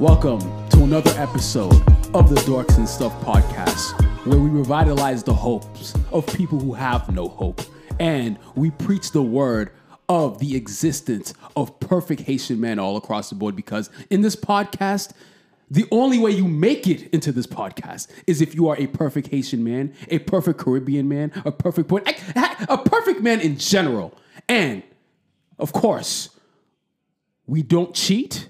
Welcome to another episode of the Dorks and Stuff podcast, where we revitalize the hopes of people who have no hope, and we preach the word of the existence of perfect Haitian men all across the board. Because in this podcast, the only way you make it into this podcast is if you are a perfect Haitian man, a perfect Caribbean man, a perfect point, a perfect man in general. And of course, we don't cheat.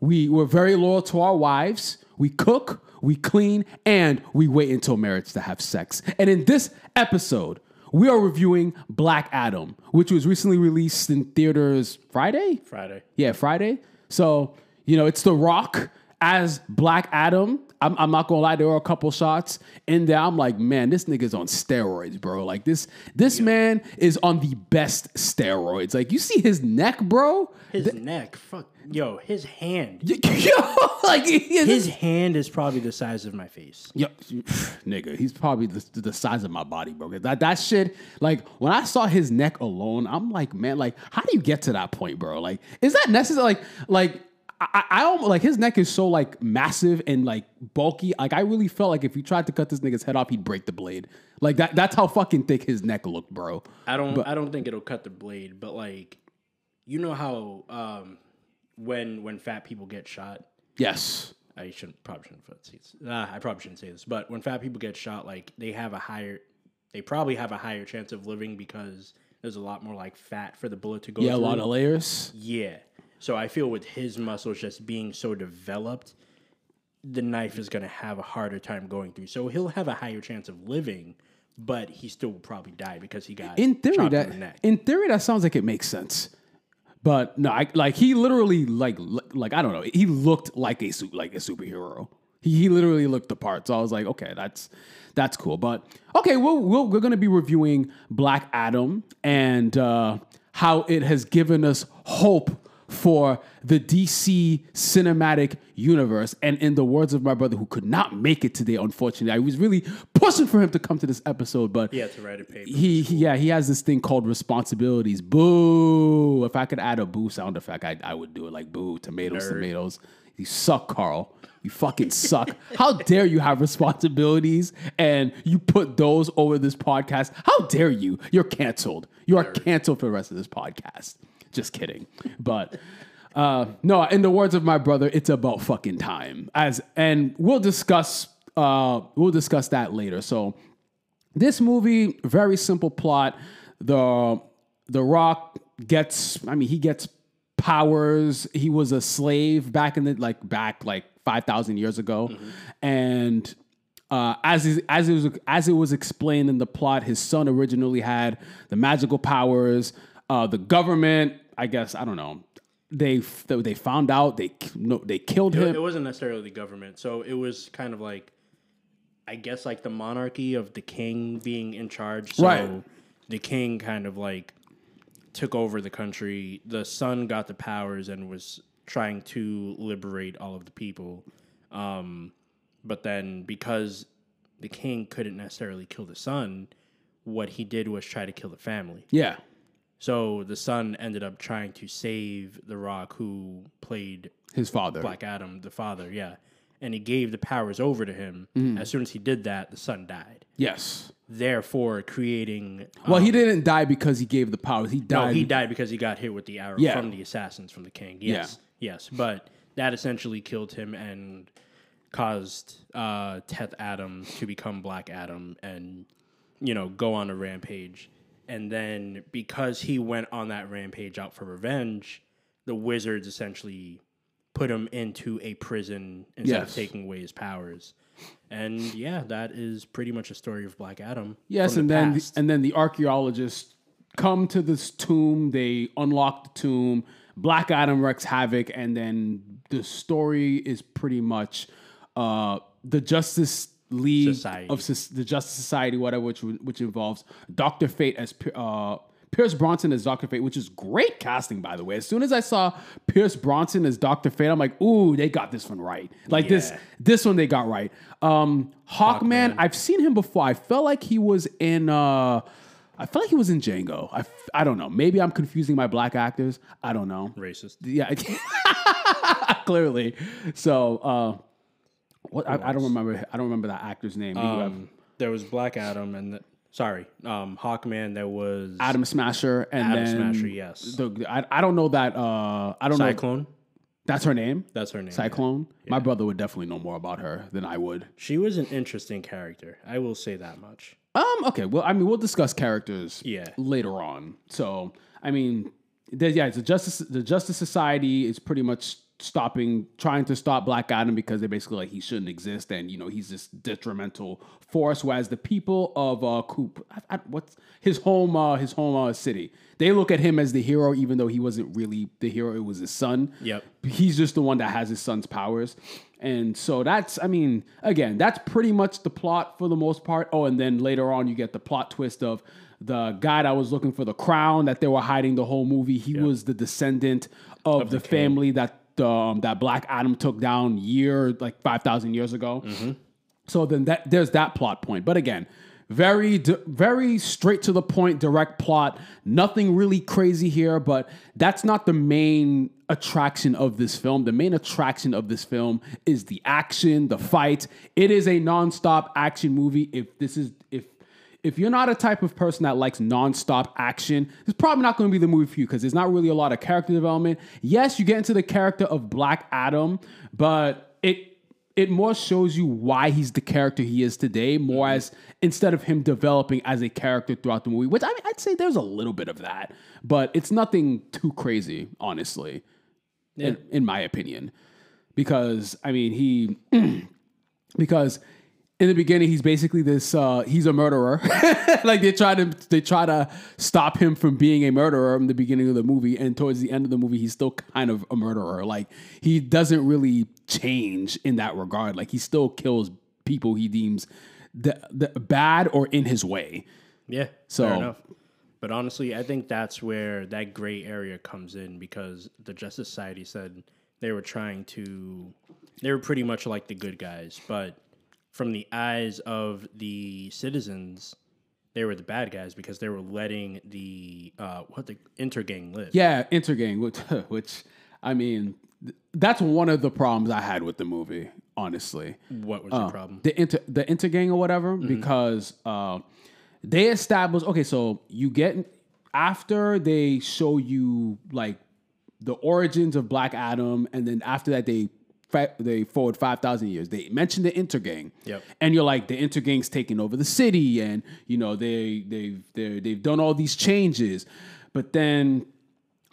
We we're very loyal to our wives. We cook, we clean, and we wait until marriage to have sex. And in this episode, we are reviewing Black Adam, which was recently released in theaters Friday. Friday. Yeah, Friday. So you know, it's The Rock as Black Adam, I'm, I'm, not gonna lie, there were a couple shots in there. I'm like, man, this nigga's on steroids, bro. Like this, this yeah. man is on the best steroids. Like you see his neck, bro. His the, neck, fuck, yo, his hand, yo, like his hand is probably the size of my face. Yo, nigga, he's probably the, the size of my body, bro. That that shit, like when I saw his neck alone, I'm like, man, like how do you get to that point, bro? Like, is that necessary? Like, like I, I almost like his neck is so like massive and like bulky. Like I really felt like if you tried to cut this nigga's head off, he'd break the blade. Like that. That's how fucking thick his neck looked, bro. I don't. But, I don't think it'll cut the blade, but like, you know how um, when when fat people get shot. Yes. I shouldn't probably shouldn't say this. Ah, I probably shouldn't say this, but when fat people get shot, like they have a higher, they probably have a higher chance of living because there's a lot more like fat for the bullet to go. Yeah, through. a lot of layers. Yeah, so I feel with his muscles just being so developed, the knife is going to have a harder time going through. So he'll have a higher chance of living, but he still will probably die because he got in theory that in, in theory that sounds like it makes sense. But no, I, like he literally like like I don't know. He looked like a like a superhero. He, he literally looked the part. So I was like, okay, that's that's cool. But okay, we'll, we'll we're gonna be reviewing Black Adam and uh, how it has given us hope for the DC cinematic universe. And in the words of my brother, who could not make it today, unfortunately, I was really pushing for him to come to this episode, but he had to write a paper. He, he yeah, he has this thing called responsibilities. Boo! If I could add a boo sound effect, I, I would do it like boo, tomatoes, Nerd. tomatoes. You suck, Carl. You fucking suck. How dare you have responsibilities and you put those over this podcast? How dare you? You're canceled. You are canceled for the rest of this podcast. Just kidding. But uh, no, in the words of my brother, it's about fucking time. As and we'll discuss uh, we'll discuss that later. So this movie, very simple plot. The The Rock gets, I mean, he gets powers. He was a slave back in the like back like five thousand years ago, mm-hmm. and uh, as is, as it was as it was explained in the plot, his son originally had the magical powers. Uh, the government, I guess, I don't know. They they found out they no, they killed him. It wasn't necessarily the government, so it was kind of like, I guess, like the monarchy of the king being in charge. So right. The king kind of like took over the country. The son got the powers and was trying to liberate all of the people. Um, but then because the king couldn't necessarily kill the son, what he did was try to kill the family. Yeah. So the son ended up trying to save The Rock, who played his father, Black Adam, the father. Yeah, and he gave the powers over to him. Mm. As soon as he did that, the son died. Yes. Therefore, creating. Well, um, he didn't die because he gave the powers. He died. No, he died because he got hit with the arrow yeah. from the assassins from the king. Yes. Yeah. Yes, but that essentially killed him and caused uh, Teth Adam to become Black Adam and you know go on a rampage and then because he went on that rampage out for revenge, the wizards essentially put him into a prison instead yes. of taking away his powers. And yeah, that is pretty much a story of Black Adam. Yes, and the then the, and then the archaeologists come to this tomb. They unlock the tomb. Black Adam wreaks havoc, and then the story is pretty much uh, the Justice League Society. of the Justice Society, whatever, which which involves Doctor Fate as uh, Pierce Bronson as Doctor Fate, which is great casting, by the way. As soon as I saw Pierce Bronson as Doctor Fate, I'm like, ooh, they got this one right. Like yeah. this, this one they got right. Um, Hawkman, Hawkman, I've seen him before. I felt like he was in. Uh, I felt like he was in Django. I, I don't know. Maybe I'm confusing my black actors. I don't know. Racist. Yeah. Clearly. So, uh, what I, I, don't remember. I don't remember that actor's name. Um, there was Black Adam and the, sorry, um, Hawkman. There was Atom Smasher and Atom then Smasher. Yes. The, I, I don't know that. Uh, I don't Cyclone. know. Cyclone. That's her name. That's her name. Cyclone. Yeah. My brother would definitely know more about her than I would. She was an interesting character. I will say that much. Um. Okay. Well, I mean, we'll discuss characters. Yeah. Later on. So, I mean, yeah, the justice the Justice Society is pretty much stopping trying to stop black adam because they're basically like he shouldn't exist and you know he's this detrimental force whereas the people of uh coop I, I, what's his home uh his home uh, city. They look at him as the hero even though he wasn't really the hero it was his son. Yep. He's just the one that has his son's powers. And so that's i mean again that's pretty much the plot for the most part. Oh and then later on you get the plot twist of the guy that was looking for the crown that they were hiding the whole movie. He yep. was the descendant of, of the, the family that um, that Black Adam took down year like five thousand years ago. Mm-hmm. So then that there's that plot point. But again, very very straight to the point, direct plot. Nothing really crazy here, but that's not the main attraction of this film. The main attraction of this film is the action, the fight. It is a nonstop action movie. If this is if if you're not a type of person that likes nonstop action, it's probably not going to be the movie for you because there's not really a lot of character development. Yes, you get into the character of Black Adam, but it it more shows you why he's the character he is today, more mm-hmm. as instead of him developing as a character throughout the movie. Which I mean, I'd say there's a little bit of that, but it's nothing too crazy, honestly, yeah. in, in my opinion. Because I mean, he because in the beginning he's basically this uh, he's a murderer. Like they try to they try to stop him from being a murderer in the beginning of the movie and towards the end of the movie he's still kind of a murderer. Like he doesn't really change in that regard. Like he still kills people he deems the, the bad or in his way. Yeah so but honestly i think that's where that gray area comes in because the justice society said they were trying to they were pretty much like the good guys. But from the eyes of the citizens, they were the bad guys because they were letting the uh, what the intergang live. Yeah, intergang, which, which I mean, that's one of the problems I had with the movie. Honestly, what was uh, the problem? The inter the intergang or whatever, mm-hmm. because uh, they established. Okay, so you get after they show you like the origins of Black Adam, and then after that they they forward 5,000 years. They mentioned the intergang. Yep. And you're like, the intergang's taking over the city and, you know, they, they've, they they've done all these changes. But then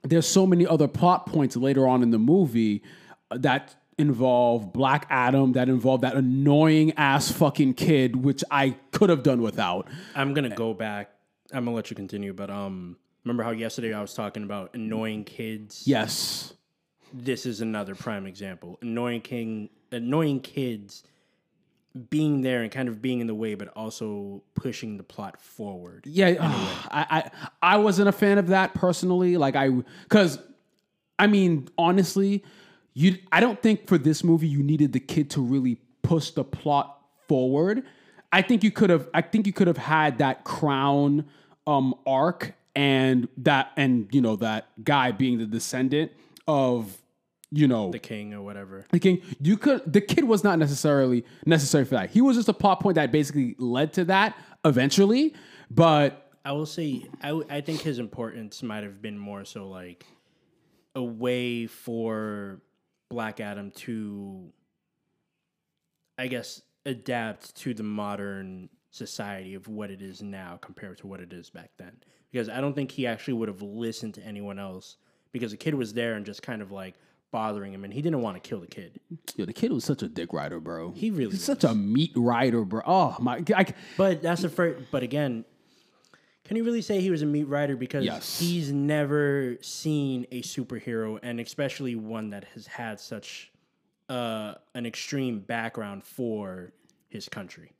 there's so many other plot points later on in the movie that involve Black Adam, that involve that annoying ass fucking kid, which I could have done without. I'm going to go back. I'm going to let you continue, but, um, remember how yesterday I was talking about annoying kids? Yes this is another prime example. Annoying king, annoying kids being there and kind of being in the way, but also pushing the plot forward. Yeah, I, I I wasn't a fan of that personally. Like I, because I mean, honestly, you I don't think for this movie you needed the kid to really push the plot forward. I think you could have. I think you could have had that crown um arc and that and you know that guy being the descendant of you know the king or whatever. The king. You could. The kid was not necessarily necessary for that. He was just a plot point that basically led to that eventually. But I will say, I, w- I think his importance might have been more so like a way for Black Adam to, I guess, adapt to the modern society of what it is now compared to what it is back then. Because I don't think he actually would have listened to anyone else because the kid was there and just kind of like bothering him, and he didn't want to kill the kid. Yo, the kid was such a dick rider, bro. He really He's such a meat rider, bro. Oh my, I, but that's the first. But again, can you really say he was a meat rider because yes. he's never seen a superhero, and especially one that has had such uh, an extreme background for his country.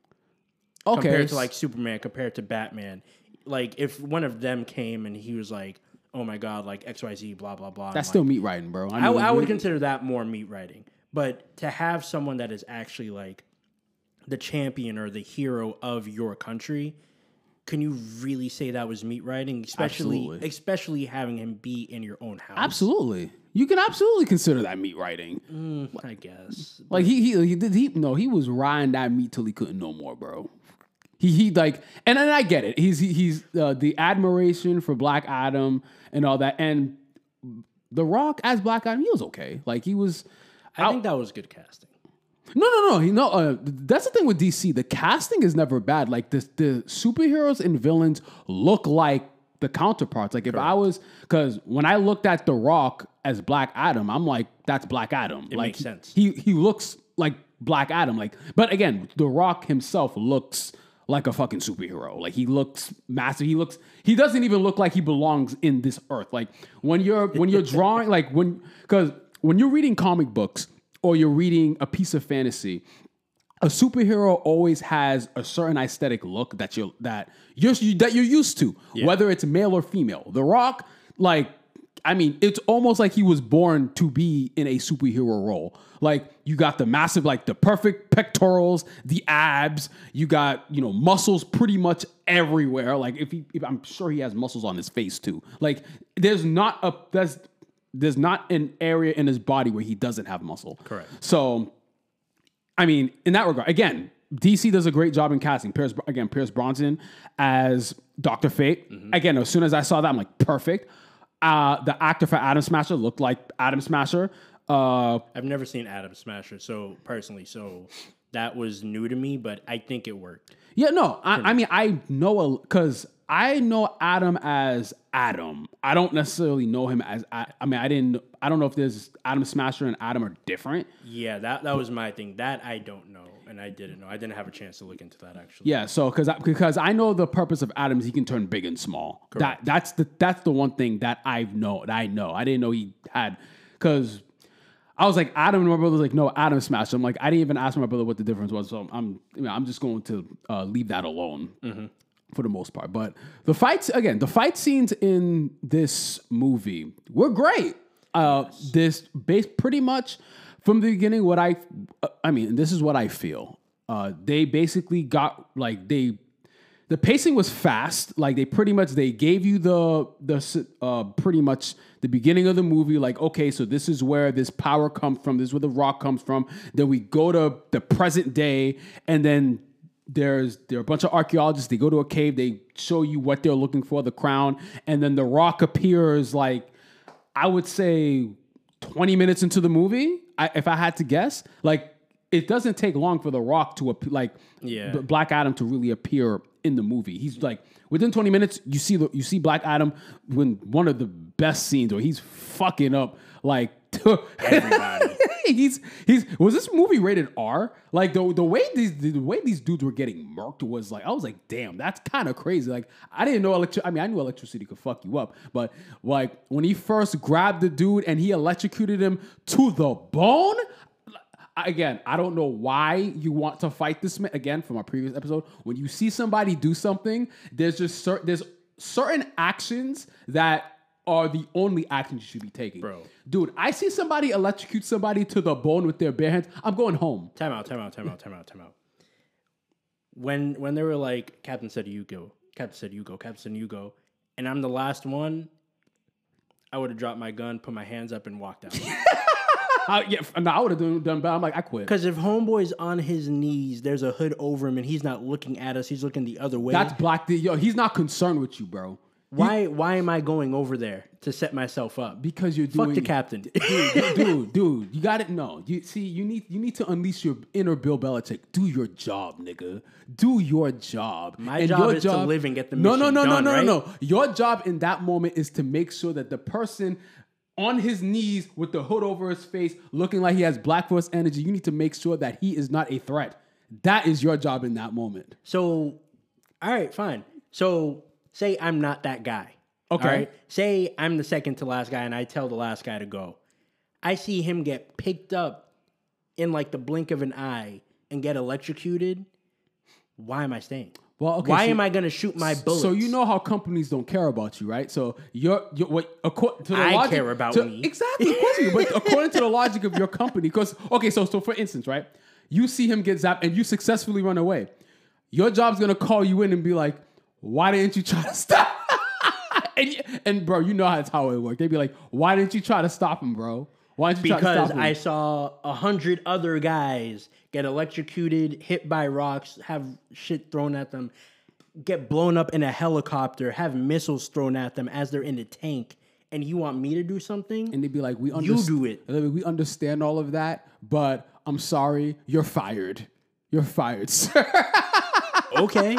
Okay, compared to like Superman, compared to Batman, like if one of them came and he was like, oh my god, like X Y Z, blah blah blah. That's still like, meat writing, bro. I, I, I would consider that more meat writing. But to have someone that is actually like the champion or the hero of your country, can you really say that was meat writing? Especially, Absolutely. especially having him be in your own house. Absolutely. You can absolutely consider that meat writing. Mm, I guess. Like he he he did he no he was riding that meat till he couldn't no more, bro. He he like and, and I get it. He's he, he's uh, the admiration for Black Adam and all that. And The Rock as Black Adam, he was okay. Like he was. I think that was good casting. No, no, no. He no. Uh, that's the thing with DC. The casting is never bad. Like the the superheroes and villains look like the counterparts. Like if I was, because when I looked at The Rock as Black Adam, I'm like, that's Black Adam. It like makes sense. He he looks like Black Adam. Like, but again, The Rock himself looks like a fucking superhero. Like he looks massive. He looks. He doesn't even look like he belongs in this earth. Like when you're when you're drawing, like when because when you're reading comic books or you're reading a piece of fantasy, a superhero always has a certain aesthetic look that you're that you're that you're used to, yeah. whether it's male or female. The Rock, like, I mean, it's almost like he was born to be in a superhero role. Like, you got the massive, like the perfect pectorals, the abs. You got you know muscles pretty much everywhere. Like, if he, if, I'm sure he has muscles on his face too. Like, there's not a there's there's not an area in his body where he doesn't have muscle. Correct. So I mean, in that regard, again, DC does a great job in casting. Pierce again, Pierce Bronson as Doctor Fate. Mm-hmm. Again, as soon as I saw that, I'm like, perfect. Uh, the actor for Atom Smasher looked like Atom Smasher. Uh, I've never seen Atom Smasher, so personally, so that was new to me, but I think it worked. Yeah, no, I, I mean, I know because I know Atom as Atom. I don't necessarily know him as I, I mean I didn't I don't know if there's Atom Smasher and Atom are different. Yeah, that that was my thing. That I don't know and I didn't know. I didn't have a chance to look into that actually. Yeah, so cuz because I know the purpose of Atom is he can turn big and small. Correct. That that's the that's the one thing that I know that I know. I didn't know he had cuz I was like Atom and my brother was like no Atom Smasher. I'm like I didn't even ask my brother what the difference was. So I'm you know, I'm just going to uh, leave that alone. Mm-hmm for the most part. But the fights again, the fight scenes in this movie were great. Uh, yes. This based pretty much from the beginning. What I, uh, I mean, this is what I feel. Uh, they basically got like they, the pacing was fast. Like they pretty much they gave you the the uh, pretty much the beginning of the movie. Like okay, so this is where this power comes from. This is where the rock comes from. Then we go to the present day, and then there's there are a bunch of archaeologists. They go to a cave. They show you what they're looking for, the crown, and then the rock appears. Like I would say, twenty minutes into the movie, I, if I had to guess, like it doesn't take long for the rock to appear, like yeah. Black Adam to really appear in the movie. He's like within 20 minutes, you see the you see Black Adam when one of the best scenes where he's fucking up like everybody. he's he's was this movie rated R? Like the the way these the way these dudes were getting murked was like I was like, damn, that's kind of crazy. Like I didn't know electric. I mean, I knew electricity could fuck you up, but like when he first grabbed the dude and he electrocuted him to the bone. Again, I don't know why you want to fight this man. Again, from our previous episode, when you see somebody do something, there's just certain there's certain actions that are the only actions you should be taking. Bro. Dude, I see somebody electrocute somebody to the bone with their bare hands. I'm going home. Time out, time out, time out, time out, time out. When when they were like, Captain said you go, Captain said you go, Captain said you go, and I'm the last one, I would have dropped my gun, put my hands up, and walked out. I, yeah, no, I would have done, done bad. I'm like, I quit. Because if homeboy's on his knees, there's a hood over him, and he's not looking at us. He's looking the other way. That's black. Yo, he's not concerned with you, bro. Why why am I going over there to set myself up? Because you're doing Fuck the captain. dude, dude, dude, you got it. No, you see, you need you need to unleash your inner Bill Belichick. Do your job, nigga. Do your job. My and job is job, to live and get the mission. no, no, no, done, no, no, right? no, no. Your job in that moment is to make sure that the person on his knees with the hood over his face, looking like he has Black Force energy, you need to make sure that he is not a threat. That is your job in that moment. So, all right, fine. So say I'm not that guy. Okay. Right? Say I'm the second to last guy and I tell the last guy to go. I see him get picked up in like the blink of an eye and get electrocuted. Why am I staying? Well, okay, why so, am I going to shoot my bullets? So you know how companies don't care about you, right? So you're, you're what according to the I logic, care about to, me exactly, of course you. But according to the logic of your company, because okay, so so for instance, right, you see him get zapped and you successfully run away. Your job's gonna call you in and be like, why didn't you try to stop? and, and bro, you know how that's how it worked. They'd be like, "Why didn't you try to stop him, bro? Why didn't you because try to stop him?" Because I saw a hundred other guys get electrocuted, hit by rocks, have shit thrown at them, get blown up in a helicopter, have missiles thrown at them as they're in the tank, and you want me to do something? and they'd be like, "We you understand. do it. We understand all of that, but I'm sorry, you're fired. You're fired, sir." Okay.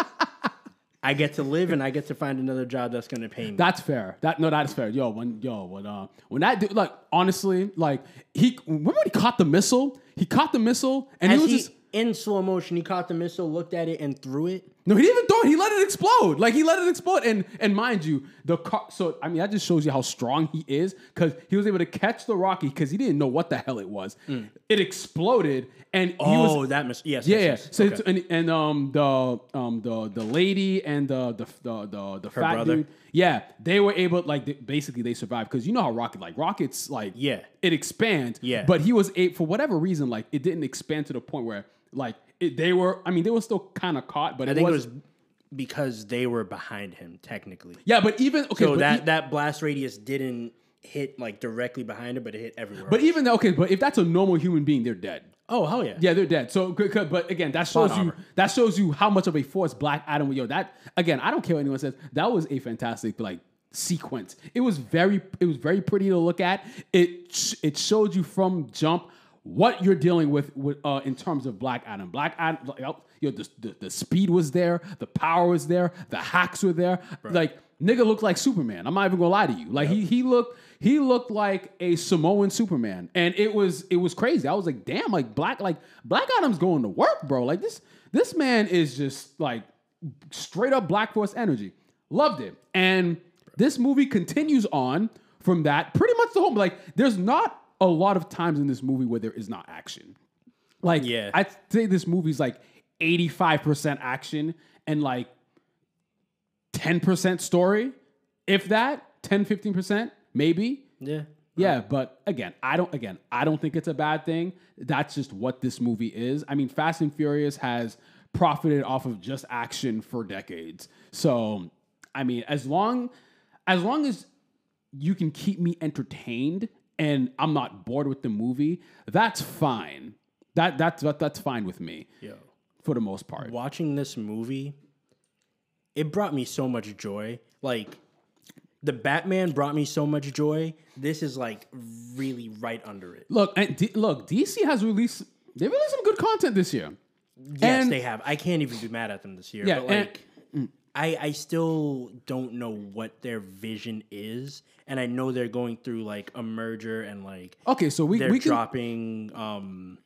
I get to live and I get to find another job that's gonna pay me. That's fair. That no, that's fair. Yo, when yo, when uh, when that dude, like honestly, like he remember when he caught the missile. He caught the missile, and As he was he, just in slow motion, he caught the missile, looked at it, and threw it. No, he didn't even throw it. He let it explode. Like he let it explode, and and mind you, the car. So I mean, that just shows you how strong he is because he was able to catch the rocky because he didn't know what the hell it was. It exploded, and he was oh, that miss. Yes. Yeah, yes, yeah. yes. So Okay. it's, and, and um the um the the lady and the the the the, the fat brother? dude, yeah, they were able like they, basically they survived because you know how rocket like rockets like Yeah. it expands Yeah. but he was able for whatever reason like it didn't expand to the point where like it, they were I mean they were still kind of caught but I it think was, it was because they were behind him technically. yeah but even okay So but that e- that blast radius didn't hit like directly behind it, but it hit everywhere. but even okay but if that's a normal human being they're dead. oh hell yeah, Yeah, they're dead. So, but again, that shows you that shows you how much of a force Black Adam. Yo, that again, I don't care what anyone says. That was a fantastic like sequence. It was very, it was very pretty to look at. It it showed you from jump what you're dealing with with uh, in terms of Black Adam. Black Adam, oh, yo, the, the the speed was there, the power was there, the hacks were there. Like nigga looked like Superman. I'm not even gonna lie to you. Like he he looked he looked like a Samoan Superman, and it was it was crazy. I was like, damn, like black like Black Adam's going to work, bro. Like this this man is just like straight up Black Force energy. Loved it, and this movie continues on from that pretty much the whole like. There's not a lot of times in this movie where there is not action. Like, Yeah. I'd say this movie's like 85% action and like 10% story, if that, 10, 15%, maybe. yeah. Yeah, but again, I don't again, I don't think it's a bad thing. That's just what this movie is. I mean, Fast and Furious has profited off of just action for decades. So, I mean, as long as long as you can keep me entertained and I'm not bored with the movie, that's fine. That that's that, that's fine with me Yo, for the most part. watching this movie, it brought me so much joy. Like the Batman brought me so much joy. This is like really right under it. Look, and D- look, DC has released they released some good content this year. Yes, And- they have. I can't even be mad at them this year. Yeah, but like, I I still don't know what their vision is, and I know they're going through like a merger and like Okay, so we they're we can dropping um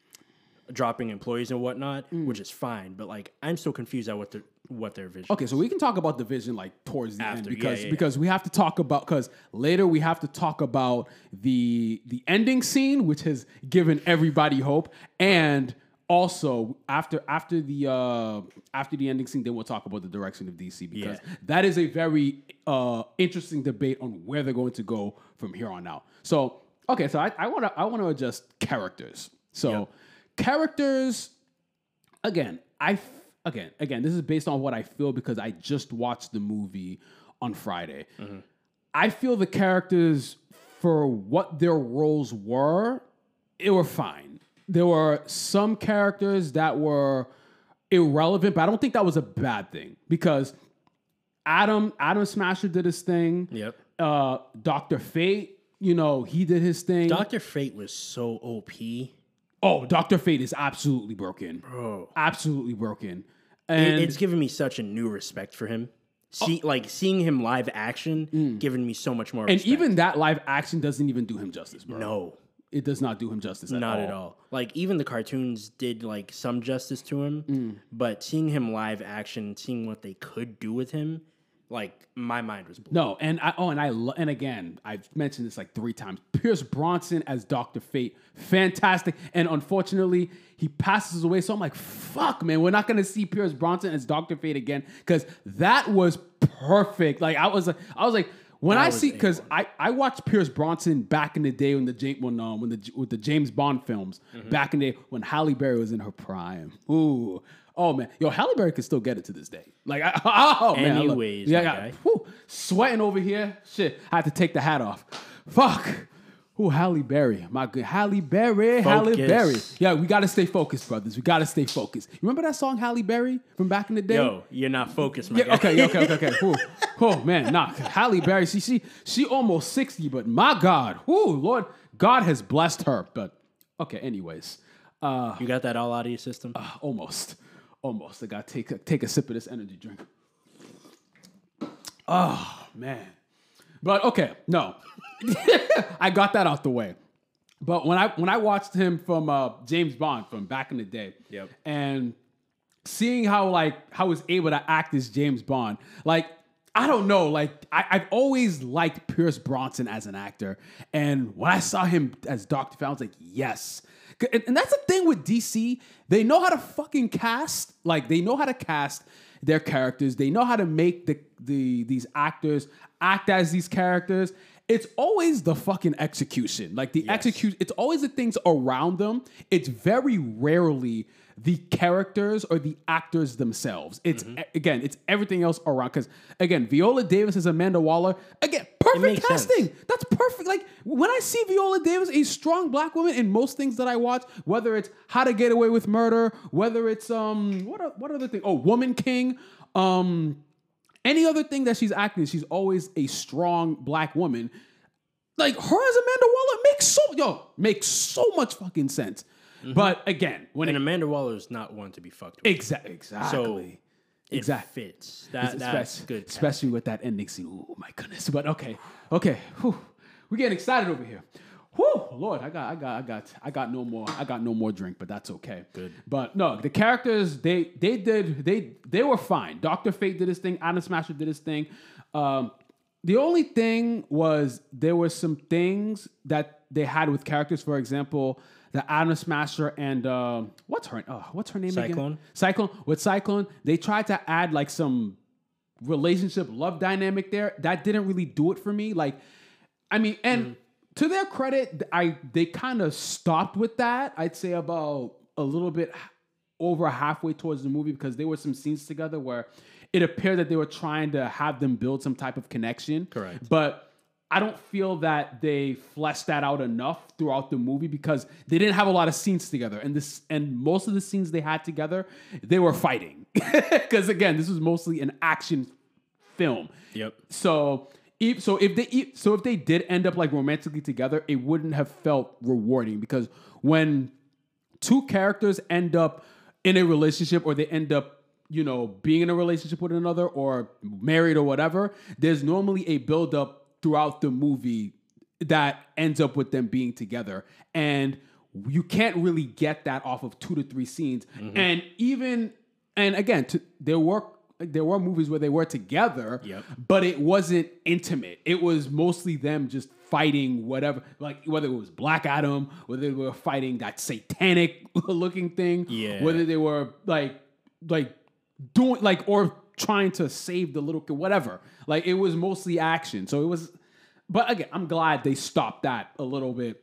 dropping employees and whatnot, Mm. which is fine. But like, I'm still confused at what their what their vision. Okay, so we can talk about the vision like towards the end After, yeah, because yeah, yeah. because we have to talk about because later we have to talk about the the ending scene, which has given everybody hope, and also after after the uh after the ending scene, then we'll talk about the direction of DC because Yeah. that is a very uh interesting debate on where they're going to go from here on out. So okay, so I want to I want to adjust characters. So characters again, I f- again again this is based on what I feel because I just watched the movie on Friday. I feel the characters for what their roles were, it were fine. There were some characters that were irrelevant, but I don't think that was a bad thing because Atom Atom Smasher did his thing. Yep. Uh, Doctor Fate, you know, he did his thing. Doctor Fate was so OP, oh, Doctor Fate is absolutely broken. bro. Absolutely broken. It- And it's given me such a new respect for him. See, like seeing him live action, given me so much more. Mm. and respect. even that live action doesn't even do him justice, bro. no, It does not do him justice at not all. at all. Like even the cartoons did like some justice to him, Mm. but seeing him live action, seeing what they could do with him, like my mind was blown. No, and I oh, and I lo- and again, I've mentioned this like three times. Pierce Bronson as Doctor Fate, fantastic. And unfortunately, he passes away. So I'm like, fuck, man, we're not gonna see Pierce Bronson as Doctor Fate again because that was perfect. Like I was, like, I was like. When That I see, because I, I watched Pierce Bronson back in the day when the James when um when the with the James Bond films Mm-hmm. back in the day when Halle Berry was in her prime. Ooh, Oh man, yo, Halle Berry can still get it to this day. Like, I, oh man, anyways, yeah, yeah, whew, sweating over here. Shit, I had to take the hat off. Fuck. Ooh, Halle Berry, my good Halle Berry, Halle Berry. Yeah, we gotta stay focused, brothers. We gotta stay focused. You remember that song Halle Berry from back in the day? Yo, you're not focused, my yeah, guy. Okay, okay, okay, okay. Ooh, oh man, nah, Halle Berry. She she she almost sixty, but my God, ooh, Lord, God has blessed her. But okay, anyways, uh, you got that all out of your system? Uh, almost, almost. I got to take a, take a sip of this energy drink. Oh man, but okay, no. I got that out the way. But when I when I watched him from uh, James Bond from back in the day, yep. and seeing how like how he was able to act as James Bond, like I don't know, like I, have always liked Pierce Bronson as an actor, and when I saw him as Doctor Fate, I was like, yes. And, and that's the thing with DC; they know how to fucking cast. Like they know how to cast their characters. They know how to make the the these actors act as these characters it's always the fucking execution. Like the yes. execute, it's always the things around them. It's very rarely the characters or the actors themselves. It's mm-hmm. again, it's everything else around. Because again, Viola Davis is Amanda Waller. Again, perfect casting. Sense. That's perfect. Like when I see Viola Davis, a strong black woman in most things that I watch, whether it's How to Get Away with Murder, whether it's um what are, what other thing? Oh, Woman King. Um, any other thing that she's acting, she's always a strong black woman. Like her as Amanda Waller makes so yo makes so much fucking sense. Mm-hmm. But again, when and it, Amanda Waller is not one to be fucked with. Exactly. Exactly. So exactly. fits. That, that's good. Especially with that ending scene. Oh my goodness. But okay, okay. Whew. We're getting excited over here. Whew, Lord, I got, I got, I got, I got no more. I got no more drink, but that's okay. Good. But no, the characters they they did they they were fine. Doctor Fate did his thing. Atom Smasher did his thing. Um, the only thing was there were some things that they had with characters. For example, the Atom Smasher and uh, what's her oh, what's her name Cyclone. again? Cyclone. With Cyclone, they tried to add like some relationship love dynamic there. That didn't really do it for me. Like, I mean, and. Mm to their credit, I they kind of stopped with that. I'd say about a little bit over halfway towards the movie because there were some scenes together where it appeared that they were trying to have them build some type of connection. Correct. But I don't feel that they fleshed that out enough throughout the movie because they didn't have a lot of scenes together. And this and most of the scenes they had together, they were fighting. Because again, this was mostly an action film. Yep. So so if they so if they did end up like romantically together, it wouldn't have felt rewarding because when two characters end up in a relationship or they end up you know being in a relationship with another or married or whatever, there's normally a build up throughout the movie that ends up with them being together and you can't really get that off of two to three scenes mm-hmm. and even and again to, there were there were movies where they were together, yep. but it wasn't intimate. It was mostly them just fighting whatever, like whether it was Black Adam, whether they were fighting that satanic looking thing, yeah. whether they were like like doing like or trying to save the little kid, whatever. Like it was mostly action. So it was but again, I'm glad they stopped that a little bit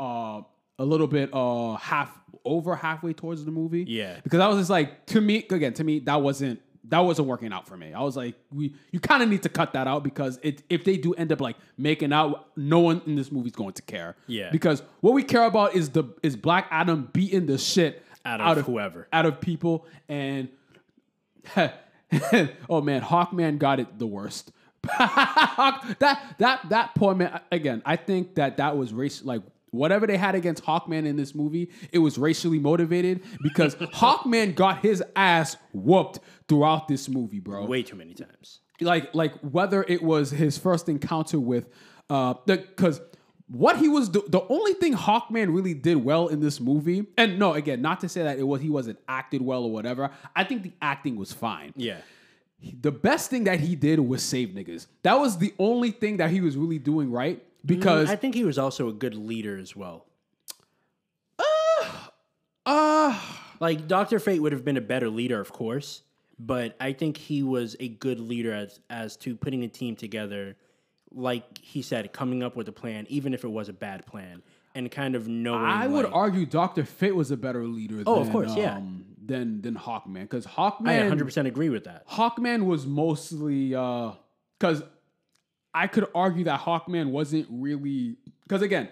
uh a little bit uh half over halfway towards the movie. Yeah. Because I was just like to me again, to me that wasn't that wasn't working out for me. I was like, we you kind of need to cut that out because it if they do end up like making out, no one in this movie is going to care. Yeah. Because what we care about is the is Black Adam beating the shit out of, out of whoever, out of people, and oh man, Hawkman got it the worst. that that that poor man again. I think that that was race like whatever they had against Hawkman in this movie, it was racially motivated because Hawkman got his ass whooped throughout this movie, bro. Way too many times. Like like whether it was his first encounter with uh because what he was do- the only thing Hawkman really did well in this movie, and no, again, not to say that it was he wasn't acted well or whatever. I think the acting was fine. Yeah. The best thing that he did was save niggas. That was the only thing that he was really doing right because mm, I think he was also a good leader as well. Uh, uh like Doctor Fate would have been a better leader, of course, but I think he was a good leader as as to putting a team together. Like he said, coming up with a plan, even if it was a bad plan, and kind of knowing. I would argue Doctor Fate was a better leader. Oh, than, of course, yeah. Um, than than Hawkman because Hawkman. I 100 percent agree with that. Hawkman was mostly because uh, I could argue that Hawkman wasn't really because again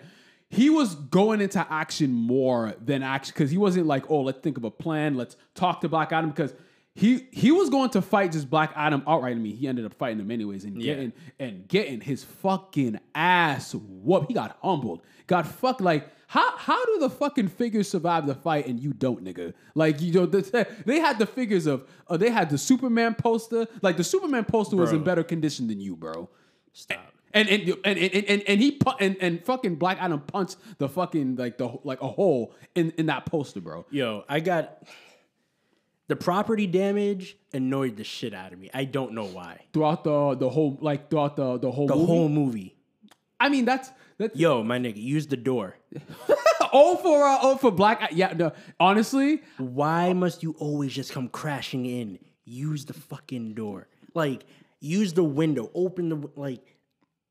he was going into action more than action because he wasn't like oh let's think of a plan let's talk to Black Adam because he he was going to fight just Black Adam outright. I mean, he ended up fighting him anyways and yeah. getting and getting his fucking ass whooped. He got humbled. Got fucked like how how do the fucking figures survive the fight and you don't, nigga? Like you know the, they had the figures of uh, they had the Superman poster. Like the Superman poster bro. was in better condition than you, bro. Stop. And and and and and, and he pu- and, and fucking Black Adam punched the fucking like the like a hole in in that poster, bro. Yo, I got the property damage annoyed the shit out of me. I don't know why. Throughout the the whole like throughout the the whole the movie? whole movie. I mean that's that's yo my nigga use the door. oh for uh, oh for black yeah no honestly why must you always just come crashing in? Use the fucking door. Like use the window. Open the like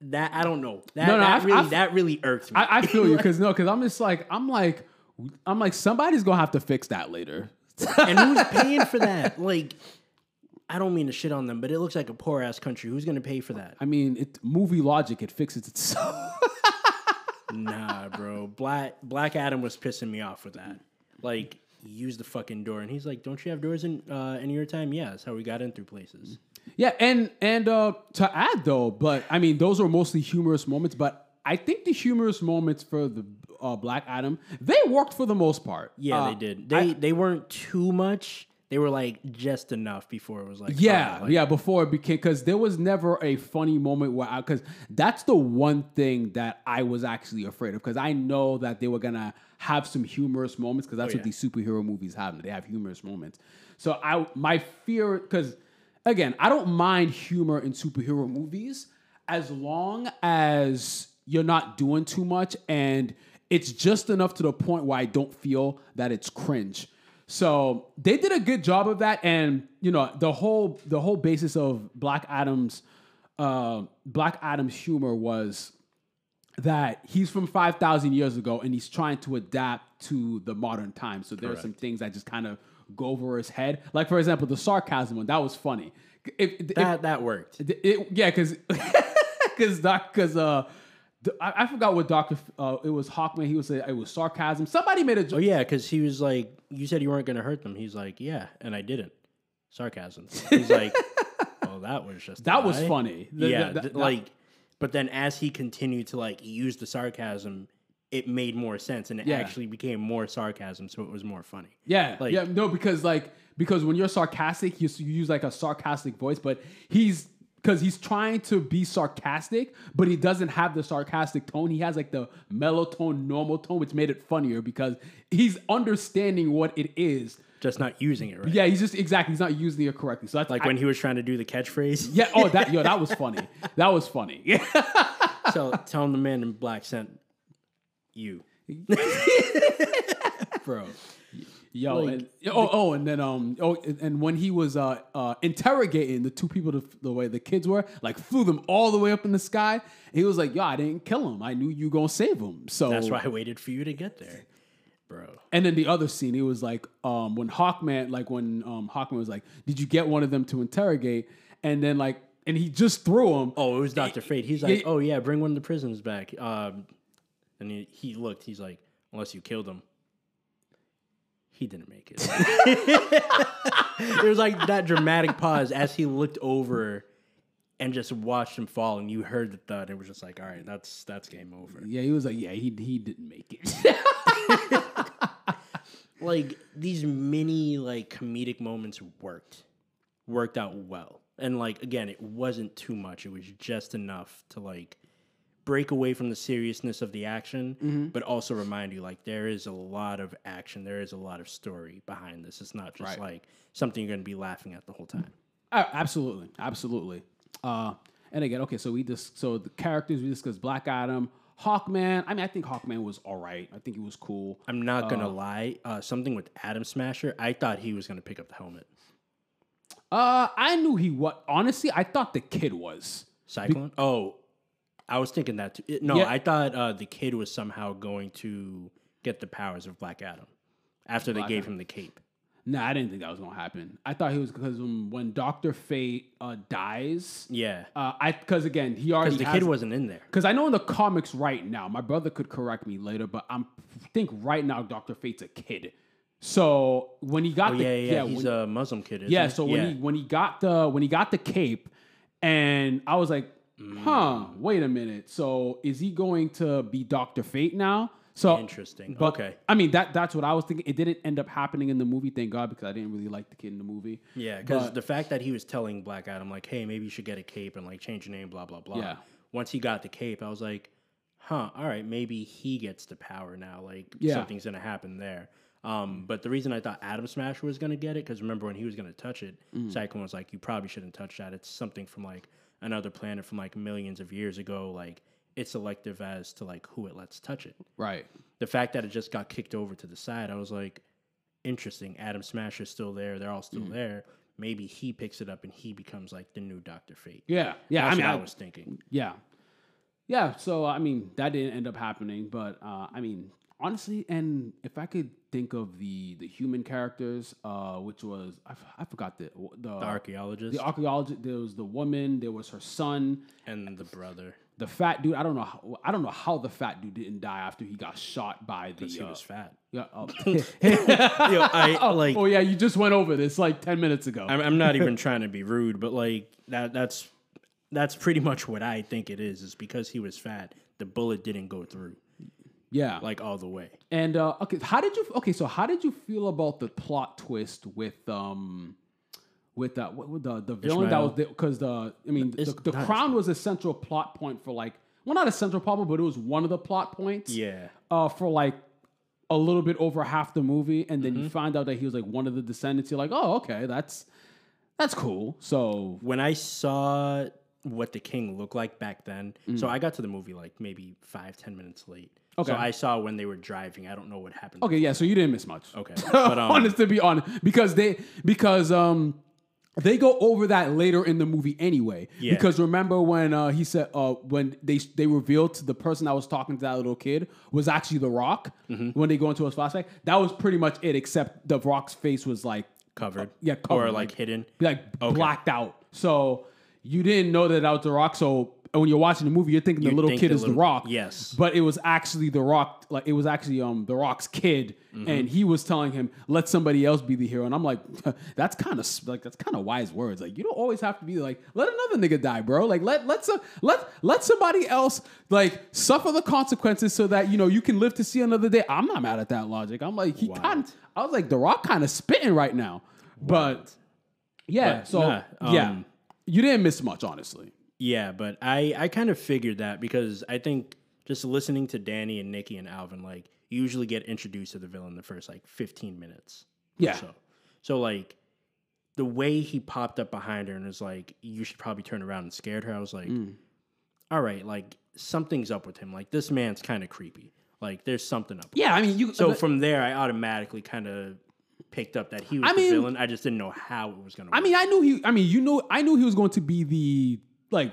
that. I don't know. That, no, no, that I, really I, that really irks me. I, I feel you because no because I'm just like I'm like I'm like somebody's gonna have to fix that later and who's paying for that? Like, I don't mean to shit on them, but it looks like a poor ass country. Who's gonna pay for that? I mean, it movie logic. It fixes itself. nah, bro. Black Black Adam was pissing me off with that. Like, use the fucking door, and he's like, "Don't you have doors in uh, in your time?" Yeah, that's how we got in through places. Yeah, and and uh, to add though, but I mean, those are mostly humorous moments. But I think the humorous moments for the uh, Black Adam, they worked for the most part. Yeah, uh, they did. They I, they weren't too much. They were like just enough before it was like yeah, like, yeah. Before it became because there was never a funny moment where because that's the one thing that I was actually afraid of because I know that they were gonna have some humorous moments because that's oh, what these superhero movies have. They have humorous moments. So I my fear because again I don't mind humor in superhero movies as long as you're not doing too much and it's just enough to the point where I don't feel that it's cringe. So they did a good job of that, and you know the whole the whole basis of Black Adam's uh, Black Adam's humor was that he's from five thousand years ago, and he's trying to adapt to the modern times. So there Correct. are some things that just kind of go over his head, like for example the sarcasm one. That was funny. If, that if, that worked. It, it, yeah, because because doc because uh I, I, forgot what Doctor. Uh, it was Hawkman. He was say it was sarcasm. Somebody made a joke. Oh yeah, because he was like, "You said you weren't going to hurt them." He's like, "Yeah," and I didn't. Sarcasm. He's like, "Oh, that was just that was funny." Yeah, like, but then as he continued to like use the sarcasm, it made more sense, and it yeah. actually became more sarcasm, so it was more funny. Yeah, like, yeah, no, because like because when you're sarcastic, you, you use like a sarcastic voice, but he's because he's trying to be sarcastic, but he doesn't have the sarcastic tone. He has like the mellow tone, normal tone, which made it funnier because he's understanding what it is. Just not using it right. Yeah, he's just exactly. He's not using it correctly. So that's like I, when he was trying to do the catchphrase. Yeah. Oh, that yo, that was funny. that was funny. Yeah. so tell him the man in black sent you, bro. Yo, like, and, oh, oh, and then um, oh, and when he was uh, uh interrogating the two people, the, the way the kids were, like flew them all the way up in the sky. he was like, "Yo, I didn't kill him. I knew you gonna save him." So that's why I waited for you to get there, bro. And then the other scene, he was like, um, when Hawkman, like when um Hawkman was like, "Did you get one of them to interrogate?" And then like, and he just threw him. Oh, it was Doctor Fate. He's like, "Oh yeah, bring one of the prisoners back." Um, and he, he looked. He's like, "Unless you killed him." he didn't make it. it was like that dramatic pause as he looked over and just watched him fall, and you heard the thud. It was just like, all right, that's that's game over. Yeah, he was like, yeah, he he didn't make it. like these mini like comedic moments worked, worked out well, and like again, it wasn't too much. It was just enough to like break away from the seriousness of the action, mm-hmm. but also remind you like there is a lot of action, there is a lot of story behind this. It's not just right. like something you're going to be laughing at the whole time. Uh, absolutely, absolutely. Uh, and again, okay, so we just so the characters we discussed Black Adam, Hawkman. I mean, I think Hawkman was all right. I think he was cool. I'm not gonna uh, lie. Uh, something with Atom Smasher. I thought he was gonna pick up the helmet. Uh, I knew he was. Honestly, I thought the kid was. Cyclone. Be- oh, I was thinking that too. No, yeah. I thought uh, the kid was somehow going to get the powers of Black Adam after Black they gave Adam. him the cape. Nah, I didn't think that was gonna happen. I thought he was because um, when Doctor Fate uh, dies, Yeah. uh, I because again he already the has, kid wasn't in there. because I know in the comics right now, my brother could correct me later, but I'm think right now Doctor Fate's a kid. So when he got Oh, the yeah, yeah. when- He's a Muslim kid. Isn't yeah, he? so when yeah. he when he got the when he got the cape, and I was like, huh, Mm. wait a minute. So is he going to be Doctor Fate now? So Interesting. But, Okay. I mean that that's what I was thinking. It didn't end up happening in the movie, thank God, because I didn't really like the kid in the movie. Yeah, because the fact that he was telling Black Adam like, "Hey, maybe you should get a cape and like change your name," blah blah blah. Yeah. Once he got the cape, I was like, "Huh, all right, maybe he gets the power now. Like Yeah. something's gonna happen there." Um, but the reason I thought Atom Smash was gonna get it, because remember when he was gonna touch it, Mm. Cyclone was like, "You probably shouldn't touch that. It's something from like another planet from like millions of years ago. Like it's selective as to like who it lets touch it." Right. the fact that it just got kicked over to the side, I was like, interesting. Atom Smash is still there. They're all Mm. still there. Maybe he picks it up and he becomes like the new Doctor Fate. Yeah. Yeah. That's I mean, what I, I, was thinking. yeah. Yeah. So I mean, that didn't end up happening, but uh, I mean, honestly, and if I could think of the the human characters, uh, which was I, f- I forgot the the, The archaeologist the archaeologist. There was the woman. There was her son. and the brother. The fat dude. I don't know. How, I don't know how the fat dude didn't die after he got shot by the. He uh, was fat. yeah. Oh. Yo, I like. oh yeah, you just went over this like ten minutes ago. I'm, I'm not even trying to be rude, but like that. That's that's pretty much what I think it is. Is because he was fat, the bullet didn't go through yeah. like all the way. And uh, okay, how did you? Okay, so how did you feel about the plot twist with um, with that with, with the the villain that was Ishmael. because the I mean the, Is- the crown was a central plot point for like well not a central problem but it was one of the plot points Yeah. uh for like a little bit over half the movie and then you Mm-hmm. find out that he was like one of the descendants you're like oh okay that's that's cool so when I saw what the king looked like back then, so I got to the movie like maybe five, ten minutes late. Okay. So I saw when they were driving. I don't know what happened. okay yeah so you didn't miss much Okay. But um, honest to be honest, because they because um they go over that later in the movie anyway. Yeah. Because remember when uh, he said uh, when they they revealed to the person that was talking to that little kid was actually the Rock Mm-hmm. when they go into his flashback. That was pretty much it, except the Rock's face was like covered. yeah covered, Or like hidden. like blacked out. So you didn't know that that was the Rock. So when you're watching the movie, you're thinking the little think kid the is the Rock. yes. but it was actually the Rock. Like it was actually um the Rock's kid, Mm-hmm. and he was telling him let somebody else be the hero. And I'm like, that's kind of like that's kind of wise words. Like you don't always have to be like let another nigga die, bro. Like let let some let let somebody else like suffer the consequences so that you know you can live to see another day. I'm not mad at that logic. I'm like he kind. I was like the Rock kind of spitting right now, but. Yeah, But, so nah, yeah, um, you didn't miss much, honestly. Yeah, but I I kind of figured that because I think just listening to Danny and Nikki and Alvin, like you usually get introduced to the villain the first like 15 minutes. Yeah. So, so like the way he popped up behind her and was like, "You should probably turn around," and scared her. I was like, Mm. "All right, like something's up with him. Like this man's kind of creepy. Like there's something up." Yeah, I mean, you. So from there, I automatically kind of picked up that he was I the mean- villain. I just didn't know how it was gonna. I mean, I knew he. I mean, you know, I knew he was going to be the like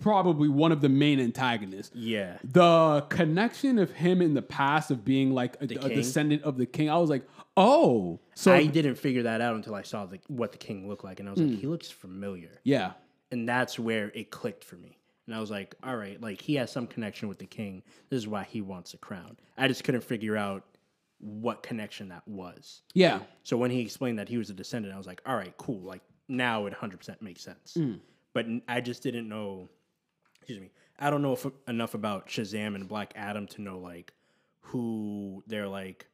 probably one of the main antagonists. yeah. The connection of him in the past of being like a, a descendant of the king, I was like, oh, so I didn't figure that out until I saw the, what the king looked like, and I was Mm. like, he looks familiar, yeah, and that's where it clicked for me. And I was like, all right, like he has some connection with the king. This is why he wants the crown. I just couldn't figure out what connection that was. yeah, So when he explained that he was a descendant, I was like, all right, cool. Like now it 100% makes sense. But I just didn't know, excuse me, I don't know if, enough about Shazam and Black Adam to know like who their like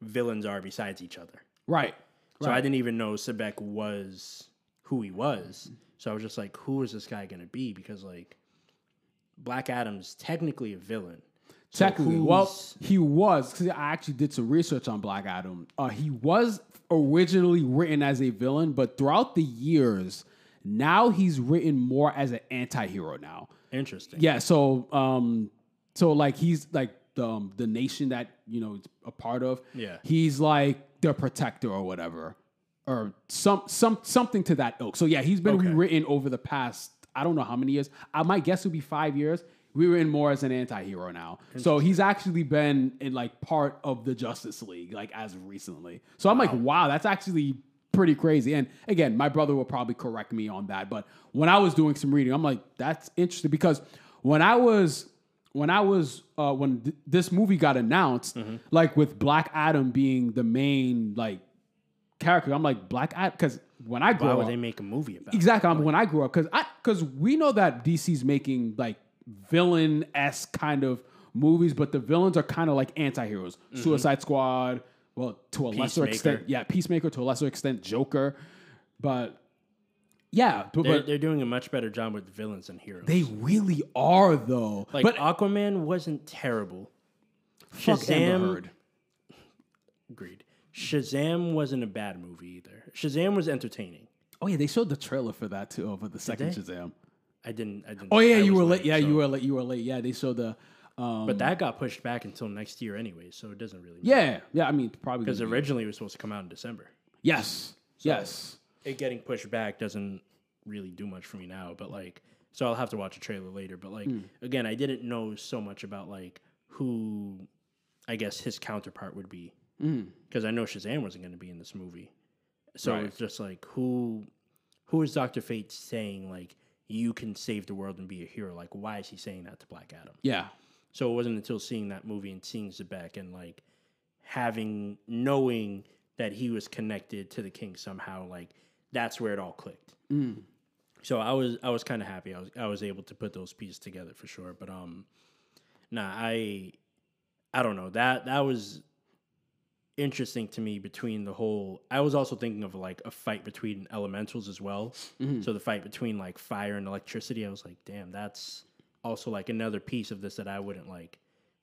villains are besides each other. right, So I didn't even know Sabbac was who he was. So I was just like, who is this guy going to be? Because like Black Adam's technically a villain. So Technically, well, he was because I actually did some research on Black Adam. Uh, he was originally written as a villain, but throughout the years, now he's written more as an anti-hero now. interesting. Yeah, so um, so like he's like the um, the nation that you know it's a part of. Yeah. he's like the protector or whatever, or some some something to that ilk. So yeah, he's been Okay. rewritten over the past I don't know how many years. I my guess it would be five years. we were in more as an anti-hero now. So he's actually been in like part of the Justice League, like as recently. So I'm like, wow, that's actually pretty crazy. And again, my brother will probably correct me on that. But when I was doing some reading, I'm like, that's interesting because when I was when I was uh, when th- this movie got announced, mm-hmm. like with Black Adam being the main like character, I'm like Black Adam because when I grew Why up, they make a movie about exactly when I grew up because I because we know that DC's making like villain esque kind of movies, but the villains are kind of like anti heroes. Mm-hmm. Suicide Squad, well, to a lesser extent, yeah, Peacemaker to a lesser extent, Joker, but yeah, but they're, they're, doing a much better job with villains than heroes. They really are, though. Like but Aquaman wasn't terrible. Shazam, agreed. Shazam wasn't a bad movie either. Shazam was entertaining. Oh yeah, they showed the trailer for that too, over the second Shazam. I didn't. I didn't. Oh yeah, you were late. Yeah, so. you were late. You were late. Yeah, they showed the. Um, but that got pushed back until next year anyway, so it doesn't really. Matter. Yeah, yeah. I mean, probably because originally it was supposed to come out in December. Yes. So yes. It getting pushed back doesn't really do much for me now, but like, so I'll have to watch a trailer later. But like, mm. again, I didn't know so much about like who, I guess his counterpart would be, because mm. I know Shazam wasn't going to be in this movie, so right. it's just like who, who is Doctor Fate saying like you can save the world and be a hero. Like, why is he saying that to Black Adam? Yeah. So it wasn't until seeing that movie and seeing Sabbac and like having knowing that he was connected to the king somehow, like that's where it all clicked. Mm. So I was I was kind of happy. I was I was able to put those pieces together for sure. But um, nah, I I don't know that that was interesting to me between the whole I was also thinking of like a fight between elementals as well. Mm-hmm. So the fight between like fire and electricity, I was like, damn, that's also like another piece of this that I wouldn't like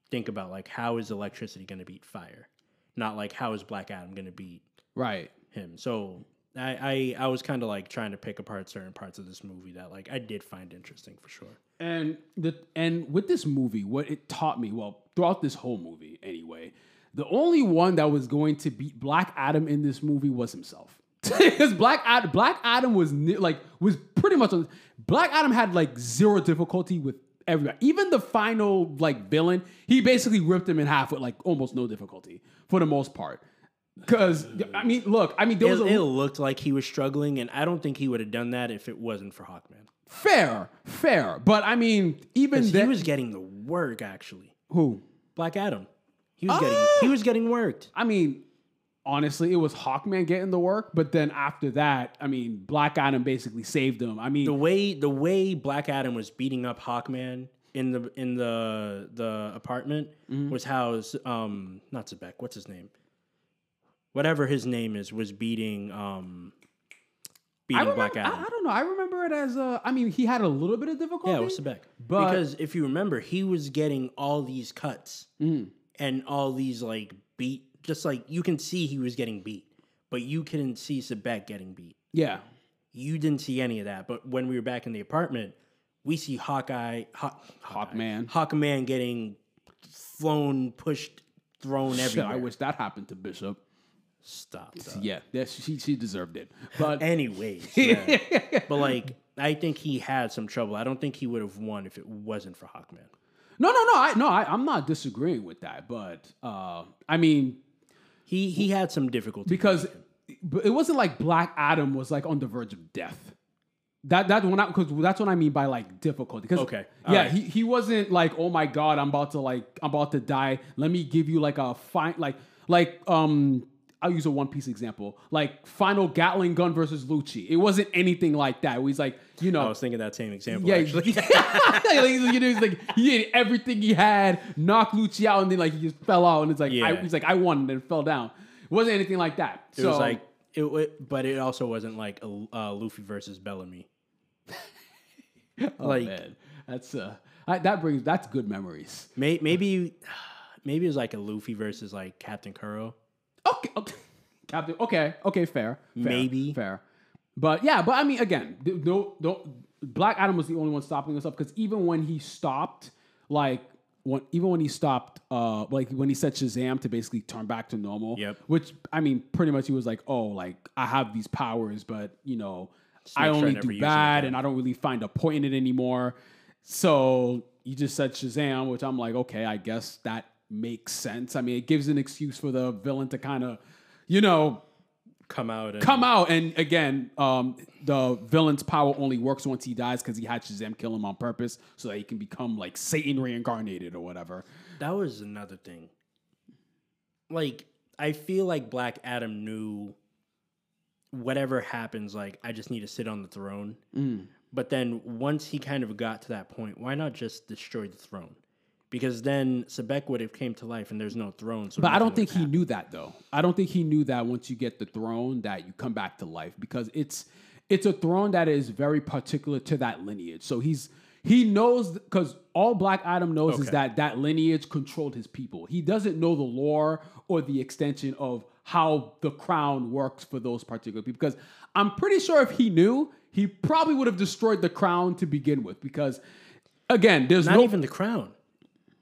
think about like how is electricity going to beat fire? Not like how is Black Adam going to beat right him. So I I, I was kind of like trying to pick apart certain parts of this movie that like I did find interesting for sure. And the and with this movie, what it taught me, well, throughout this whole movie anyway, the only one that was going to beat Black Adam in this movie was himself. Because Black Adam, Black Adam was like was pretty much on. Black Adam had like zero difficulty with everybody. Even the final like villain, he basically ripped him in half with like almost no difficulty for the most part. Because I mean, look, I mean, there was it, a, it looked like he was struggling, and I don't think he would have done that if it wasn't for Hawkman. Fair, fair, but I mean, even he was getting the work actually. Who? Black Adam. He was uh, getting he was getting worked. I mean, honestly, it was Hawkman getting the work, but then after that, I mean, Black Adam basically saved him. I mean, the way the way Black Adam was beating up Hawkman in the in the the apartment mm-hmm. was how um not Sabbac, what's his name? Whatever his name is was beating um beating remember, Black Adam. I, I, don't know. I remember it as a. I mean, he had a little bit of difficulty. Yeah, it was Sabbac. But because if you remember, he was getting all these cuts. Mm and all these like beat, just like you can see he was getting beat, but you couldn't see Sabbac getting beat. Yeah, you didn't see any of that. But when we were back in the apartment, we see Hawkeye, Hawk, Hawkman, Hawkman getting flown, pushed, thrown Shit, everywhere. I wish that happened to Bishop. Stop. Yeah, yeah, she she deserved it. But anyways, yeah. but like I think he had some trouble. I don't think he would have won if it wasn't for Hawkman. No, no, no. I no, I, am not disagreeing with that, but uh, I mean, he he had some difficulty because it wasn't like Black Adam was like on the verge of death. That that when because that's what I mean by like difficulty. Because okay, yeah, right. he he wasn't like oh my god, I'm about to like I'm about to die. Let me give you like a fine like like um I'll use a One Piece example, like final Gatling gun versus Lucci. It wasn't anything like that. He's like, you know, I was thinking that same example. Yeah, actually. you know, he's like he did everything he had, knocked Lucci out, and then like he just fell out, and it's like, yeah. I, he's like, I won, and then fell down. It wasn't anything like that. It so, was like, it, it, but it also wasn't like a uh, Luffy versus Bellamy. oh like, man, that's uh, I, that brings that's good memories. May, maybe, maybe it was like a Luffy versus like Captain Kuro. Okay, okay. Captain. Okay, okay, fair, fair, maybe fair. But yeah, but I mean, again, no, no. Black Adam was the only one stopping this up because even when he stopped, like when even when he stopped, uh, like when he said Shazam to basically turn back to normal. Yep. Which I mean, pretty much he was like, oh, like I have these powers, but you know, I only do bad, and I don't really find a point in it anymore. So you just said Shazam, which I'm like, okay, I guess that makes sense. I mean, it gives an excuse for the villain to kind of, you know, come out and come out. And again um, the villain's power only works once he dies because he had shazam kill him on purpose so that he can become like satan reincarnated or whatever. That was another thing. Like i feel like black adam knew whatever happens like i just need to sit on the throne. Mm. but then once he kind of got to that point why not just destroy the throne because then Sabbac would have came to life and there's no throne. So but I don't think he knew that though. I don't think he knew that once you get the throne that you come back to life because it's it's a throne that is very particular to that lineage. So he's he knows because all Black Adam knows okay. is that that lineage controlled his people. He doesn't know the lore or the extension of how the crown works for those particular people. Because I'm pretty sure if he knew, he probably would have destroyed the crown to begin with. Because again, there's not no, even the crown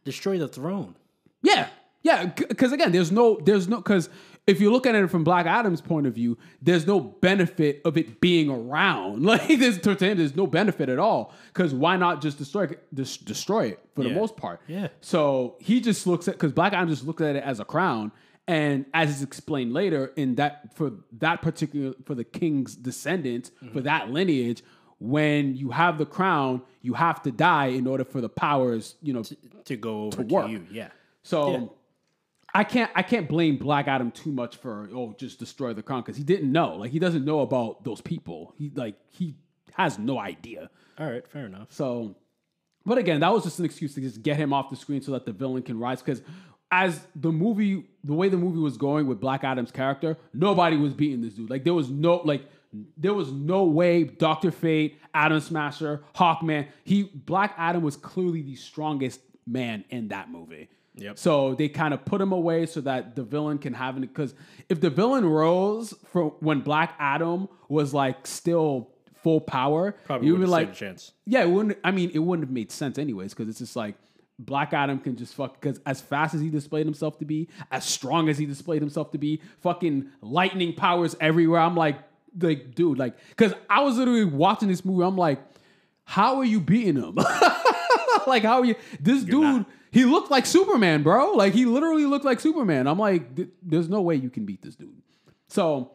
destroy the throne. Yeah, yeah. Because again, there's no, there's no, because if you look at it from Black Adam's point of view, there's no benefit of it being around. Like there's to him, there's no benefit at all. Because why not just destroy just destroy it for yeah. the most part? Yeah. So he just looks at because Black Adam just looks at it as a crown. And as is explained later, in that for that particular for the king's descendants, mm-hmm. for that lineage, when you have the crown, you have to die in order for the powers, you know, to, to go over to, to, you. Yeah. So yeah. I can't I can't blame Black Adam too much for oh just destroy the crown because he didn't know. Like he doesn't know about those people. He like he has no idea. All right, fair enough. So, but again, that was just an excuse to just get him off the screen so that the villain can rise because as the movie, the way the movie was going with Black Adam's character, nobody was beating this dude. Like there was no like there was no way Doctor Fate, Atom Smasher, Hawkman. He Black Adam was clearly the strongest man in that movie. Yep. So they kind of put him away so that the villain can have it. Because if the villain rose for when Black Adam was like still full power, probably you would be like chance. Yeah, it wouldn't. I mean, it wouldn't have made sense anyways because it's just like Black Adam can just fuck because as fast as he displayed himself to be, as strong as he displayed himself to be, fucking lightning powers everywhere. I'm like, like, dude, like, because I was literally watching this movie. I'm like, how are you beating him? like, how are you? This You're dude, not. he looked like Superman, bro. Like, he literally looked like Superman. I'm like, there's no way you can beat this dude. So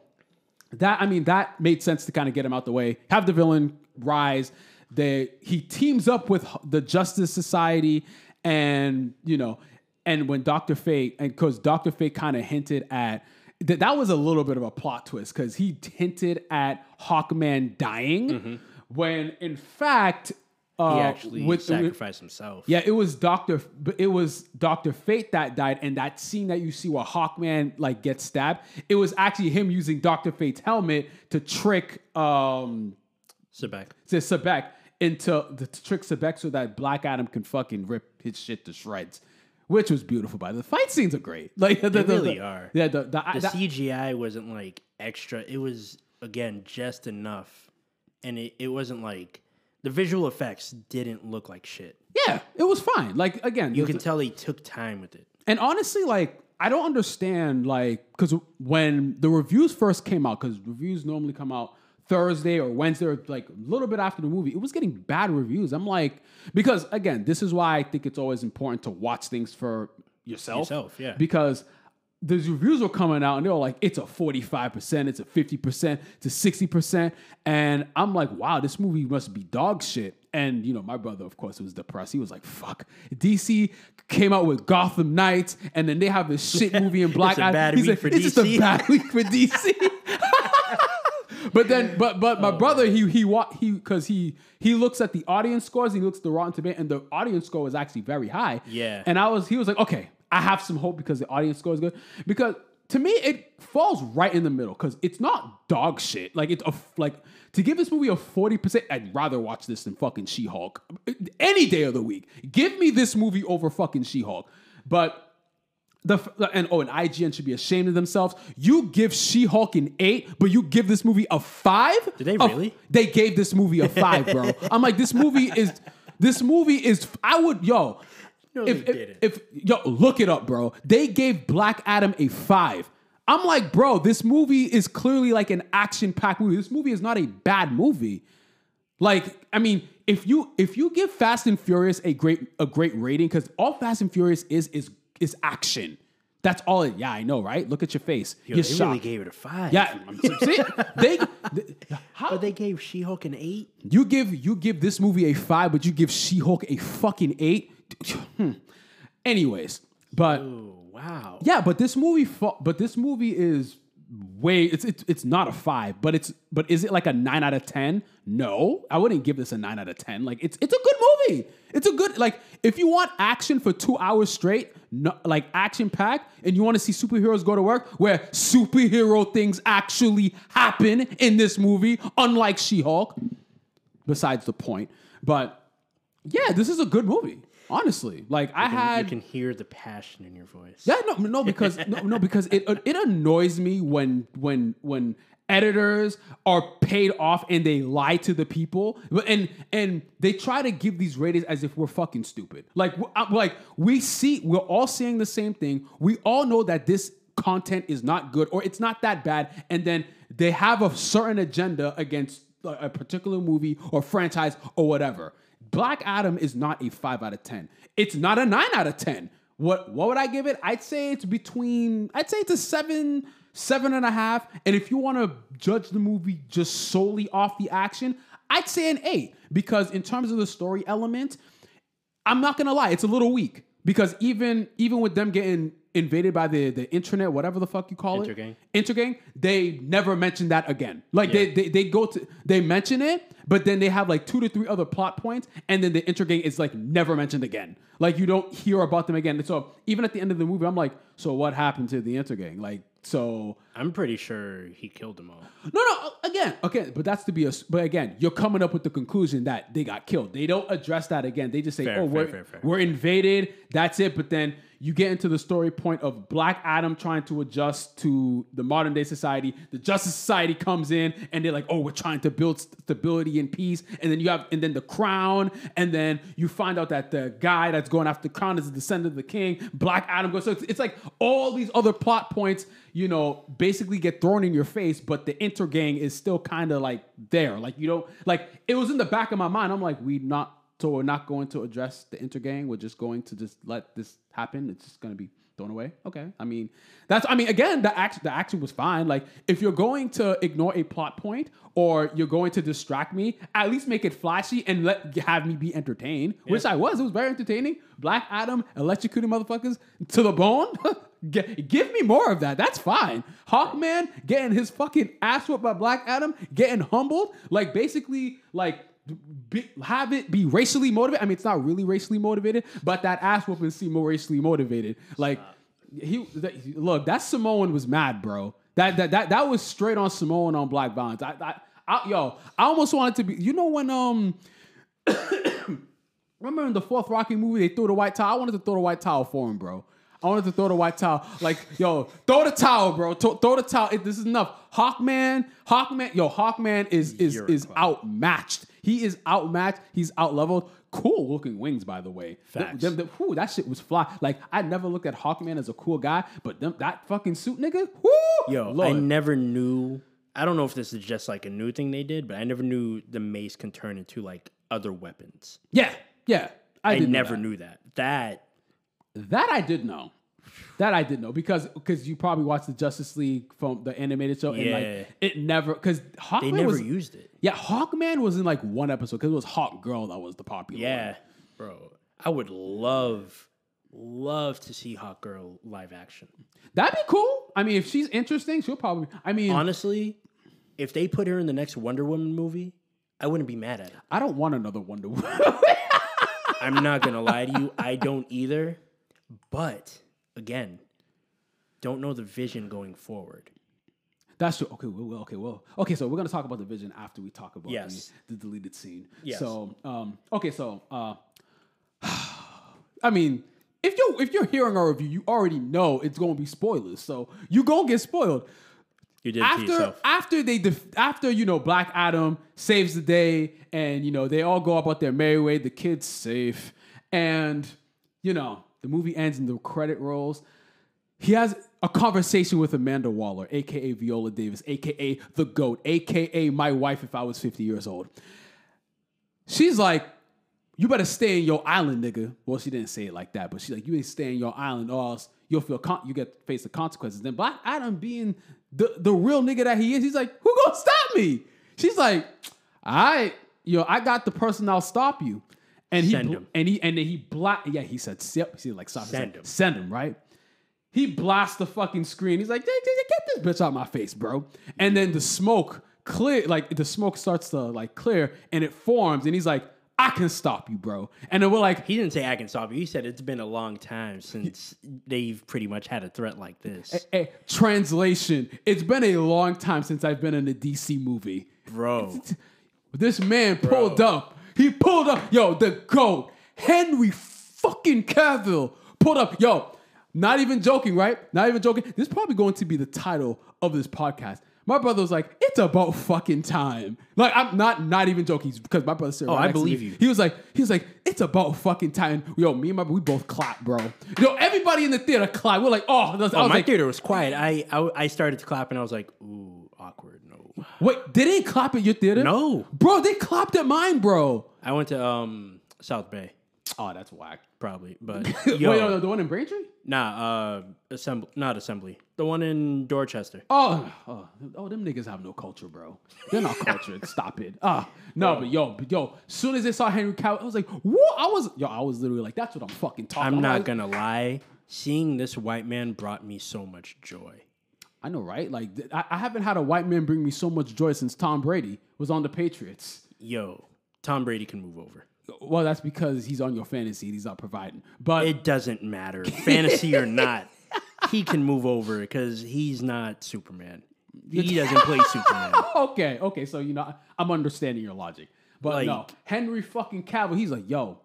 that, I mean, that made sense to kind of get him out the way, have the villain rise. That he teams up with the Justice Society, and you know, and when Doctor Fate, and because Doctor Fate kind of hinted at that that was a little bit of a plot twist because he hinted at Hawkman dying mm-hmm. when in fact uh, he actually with, sacrificed himself. Yeah, it was Doctor. It was Doctor Fate that died, and that scene that you see where Hawkman like gets stabbed. It was actually him using Doctor Fate's helmet to trick um Sabbac. To Sabbac into the to trick Sabbac so that Black Adam can fucking rip his shit to shreds which was beautiful. By the fight scenes are great. Like they the, really the, are. Yeah, the, the, the CGI wasn't like extra. It was again just enough, and it, it wasn't like the visual effects didn't look like shit. Yeah, it was fine. Like again, you can tell they took time with it. And honestly, like I don't understand, like because when the reviews first came out, because reviews normally come out Thursday or Wednesday or like a little bit after the movie, it was getting bad reviews. I'm like, because again, this is why I think it's always important to watch things for yourself. Yourself, yeah. Because the reviews were coming out and they were like, it's a 45%, it's a 50%, it's a 60%. And I'm like, wow, this movie must be dog shit. And, you know, my brother, of course, was depressed. He was like, fuck. DC came out with Gotham Knights and then they have this shit movie in Black Adam. He's like, it's DC. It's just a bad week for DC. but then, but but my oh, brother, he he he because he he looks at the audience scores, he looks at the Rotten Tomato, and the audience score was actually very high. Yeah. And I was, he was like, okay, I have some hope because the audience score is good. Because to me, it falls right in the middle because it's not dog shit. Like it's a like to give this movie a forty percent. I'd rather watch this than fucking She Hulk any day of the week. Give me this movie over fucking She Hulk. But the and oh, and IGN should be ashamed of themselves. You give She-Hulk an eight, but you give this movie a five. Did they really? they gave this movie a five, bro. I'm like, this movie is, this movie is. I would, yo, no, if, if, if yo, look it up, bro. They gave Black Adam a five. I'm like, bro, this movie is clearly like an action-packed movie. This movie is not a bad movie. Like, I mean, if you if you give Fast and Furious a great a great rating, because all Fast and Furious is is is action. That's all it. Yeah, I know, right? Look at your face. Yo, You're they shocked. really gave it a five. yeah, see, they, they how But they gave She Hulk an eight. you give you give this movie a five, but you give She Hulk a fucking eight. Hmm. Anyways, but Oh wow. yeah, but this movie, fu- but this movie is way. It's it's it's not a five, but it's but is it like a nine out of ten? No, I wouldn't give this a nine out of ten. Like it's it's a good movie. It's a good like if you want action for two hours straight, no, like action packed, and you want to see superheroes go to work, where superhero things actually happen in this movie, unlike She Hulk. Besides the point, but yeah, this is a good movie. Honestly, like I And had you can hear the passion in your voice. yeah, no, no, because no, no, because it it annoys me when when when editors are paid off and they lie to the people, and and they try to give these ratings as if we're fucking stupid. Like uh, like we see, we're all seeing the same thing. We all know that this content is not good or it's not that bad, and then they have a certain agenda against a particular movie or franchise or whatever. Black Adam is not a five out of ten. It's not a nine out of ten. What what would I give it? I'd say it's between. I'd say it's a seven, seven and a half. And if you want to judge the movie just solely off the action, I'd say an eight because in terms of the story element, I'm not gonna lie, it's a little weak because even even with them getting invaded by the the internet, whatever the fuck you call Intergang. it, intergang, they never mention that again. Like they, they they go to they mention it, but then they have like two to three other plot points, and then the intergang is like never mentioned again. Like you don't hear about them again. So even at the end of the movie, I'm like, so what happened to the intergang? Like so. I'm pretty sure he killed them all. No, no. Uh, again, okay, but that's to be a. But again, you're coming up with the conclusion that they got killed. They don't address that again. They just say, Fair, "Oh, fair, we're fair, fair. we're invaded." That's it. But then you get into the story point of Black Adam trying to adjust to the modern day society. The Justice Society comes in and they're like, "Oh, we're trying to build stability and peace." And then you have, and then the Crown, and then you find out that the guy that's going after the Crown is a descendant of the King. Black Adam goes. So it's, it's like all these other plot points, you know, basically get thrown in your face. But the intergang is still kind of like there. Like you don't like. It was in the back of my mind. I'm like, we not. So we're not going to address the intergang. We're just going to just let this happen. It's just going to be thrown away. Okay. I mean, that's. I mean, again, the act The action was fine. Like, if you're going to ignore a plot point or you're going to distract me, at least make it flashy and let have me be entertained. Which I was. It was very entertaining. Black Adam electrocuting motherfuckers to the bone. G- Give me more of that. That's fine. Hawkman getting his fucking ass whooped by Black Adam, getting humbled, like basically like be, have it be racially motivated. I mean, it's not really racially motivated, but that ass whooping seemed more racially motivated. Like he look, that Samoan was mad, bro. That that that that was straight on Samoan on Black Violence. I, I, I yo, I almost wanted to be. You know when um. Remember in the fourth Rocky movie, they threw the white towel. I wanted to throw the white towel for him, bro. I wanted to throw the white towel. Like, yo, throw the towel, bro. Th- throw the towel. It- this is enough. Hawkman, Hawkman, yo, Hawkman is is You're is outmatched. He is outmatched. He's outleveled. Cool looking wings, by the way. Facts. Them- them- whew, that shit was fly. Like, I never looked at Hawkman as a cool guy, but them, that fucking suit, nigga. Whoo, Yo, I never knew. I don't know if this is just like a new thing they did, but I never knew the mace can turn into like other weapons. yeah, yeah. I, I never that. knew that. That That I did know. That I did know because because you probably watched the Justice League from the animated show and Yeah. like it never because Hawkman they never was used it. yeah Hawkman was in like one episode because it was Hawk Girl that was the popular Yeah, one. bro. I would love, love to see Hawk Girl live action. that'd be cool. I mean, if she's interesting, she'll probably. I mean, Honestly, if they put her in the next Wonder Woman movie, I wouldn't be mad at it. I don't want another Wonder Woman. I'm not gonna lie to you, I don't either. But again, don't know the vision going forward. That's true. Okay, well, okay, well, okay. So we're gonna talk about the vision after we talk about Yes. the, the deleted scene. Yes. So, um, okay, so, uh, I mean, if you if you're hearing our review, you already know it's gonna be spoilers. So you gonna get spoiled You did after yourself. after they def- after you know Black Adam saves the day and you know they all go about their merry way. The kid's safe, and you know the movie ends in the credit rolls. He has a conversation with Amanda Waller, aka Viola Davis, aka the GOAT, aka my wife if I was 50 years old. she's like, you better stay in your island, nigga. Well, she didn't say it like that, but she's like, you ain't stay in your island, or else you'll feel con- you get face the consequences. Then Black Adam being the the real nigga that he is, he's like, who gonna stop me? She's like, all right, yo, I got the person that'll stop you. And he Send him. and he and then he black yeah, he said yep, he like stop Send him. Send him, right? He blasts the fucking screen. He's like, get this bitch out my face, bro. And then the smoke clear, like the smoke starts to like clear and it forms, and he's like, I can stop you, bro. And then we're like, He didn't say I can stop you. He said it's been a long time since they've pretty much had a threat like this. hey, translation, it's been a long time since I've been in a DC movie. Bro. This man pulled up. He pulled up. Yo, the GOAT, Henry fucking Cavill, pulled up. Yo, not even joking, right? Not even joking. This is probably going to be the title of this podcast. My brother was like, "It's about fucking time." Like I'm not not even joking because my brother said, Oh, right I believe you. He was like, he was like, "It's about fucking time." Yo, me and my we both clapped, bro. Yo, everybody in the theater clapped. We're like, "Oh," I oh, was Oh, my like, theater was quiet. I, I I started to clap and I was like, ooh, awkward. "Wait, they didn't clap at your theater?" No. bro. They clapped at mine, bro. I went to um South Bay, Oh, that's whack. probably. But Wait, yo, no, no, the one in Braintree? nah, uh assembly not assembly. The one in Dorchester. Oh, oh, oh, them niggas have no culture, bro. They're not cultured. Stop it. Ah, no, but yo, but yo, soon as they saw Henry Cavill, I was like, what? I was, yo, I was literally like, that's what I'm fucking talking. About. I'm about. not gonna lie. Seeing this white man brought me so much joy. I know, right? Like, I, I haven't had a white man bring me so much joy since Tom Brady was on the Patriots. Yo, Tom Brady can move over. Well, that's because he's on your fantasy and he's not providing. But It doesn't matter, fantasy or not. He can move over because he's not Superman. He doesn't play Superman. okay, okay, so you know, I'm understanding your logic. But Like- no, Henry fucking Cavill, he's like, yo,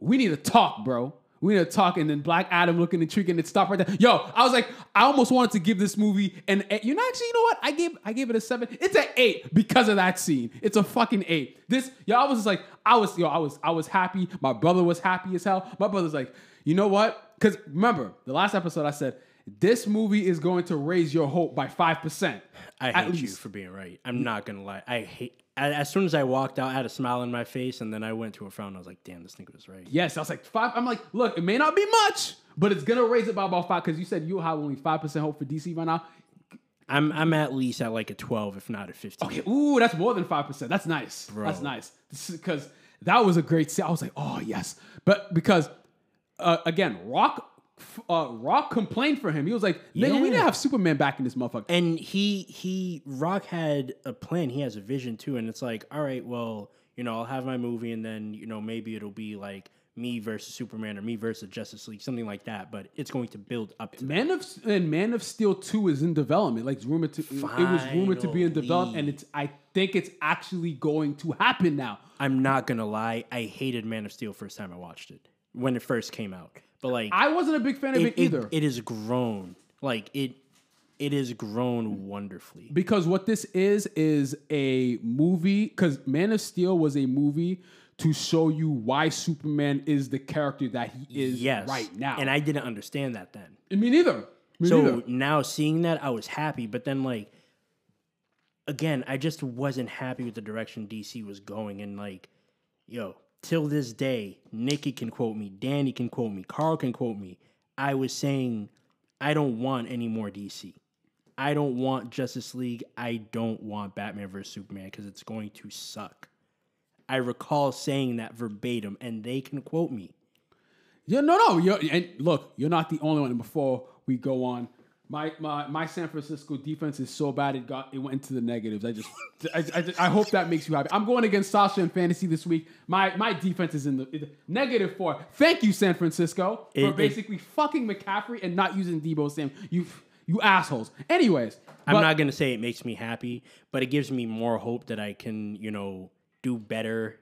we need to talk, bro. We need to talk, and then Black Adam looking intriguing and stop right there. Yo, I was like, I almost wanted to give this movie an eight. You know, actually, you know what? I gave I gave it a seven. It's an eight because of that scene. It's a fucking eight. This, yo, I was just like, I was, yo, I was, I was happy. My brother was happy as hell. My brother's like, you know what? Because remember, the last episode I said, this movie is going to raise your hope by five percent. I hate you for being right. I'm not gonna lie. I hate. As soon as I walked out, I had a smile on my face, and then I went to a frown. I was like, "Damn, this nigga was right." Yes, I was like five. I'm like, look, it may not be much, but it's gonna raise it by about five because you said you have only five percent hope for DC right now. I'm I'm at least at like a 12, if not a 15. Okay, ooh, that's more than five percent. That's nice. That's nice because that was a great. se- I was like, oh yes, but because uh, again, Rock. Uh, Rock complained for him. He was like, "Nigga, we Yeah. didn't have Superman back in this motherfucker." And he he Rock had a plan. He has a vision too, and it's like, all right, well, you know, I'll have my movie, and then you know maybe it'll be like me versus Superman or me versus Justice League, something like that. But it's going to build up to. Man of and Man of Steel Two is in development. Like it's rumored to, it was rumored to be in development, and it's. I think it's actually going to happen now. I'm not gonna lie, I hated Man of Steel first time I watched it when it first came out. But like, I wasn't a big fan of it, it, it, either. it has grown. Like it, it has grown wonderfully. because what this is is a movie because man of steel was a movie to show you why superman is the character that he is Yes, right now and I didn't understand that then. me neither me So neither. now seeing that, I was happy. But then, like, again, I just wasn't happy with the direction DC was going. And, like, yo, till this day, Nikki can quote me, Danny can quote me, Carl can quote me. I was saying, I don't want any more DC. I don't want Justice League. I don't want Batman vs. Superman because it's going to suck. I recall saying that verbatim, and they can quote me. yeah no no you're, and look you're not the only one and before we go on my, my my San Francisco defense is so bad it got it went into the negatives. I just I, I, I hope that makes you happy. I'm going against Sasha in fantasy this week. My my defense is in the, in the negative four. Thank you San Francisco It- for it- basically fucking McCaffrey and not using Deebo Sam. You you assholes. Anyways, I'm but- not gonna say it makes me happy, but it gives me more hope that I can, you know, do better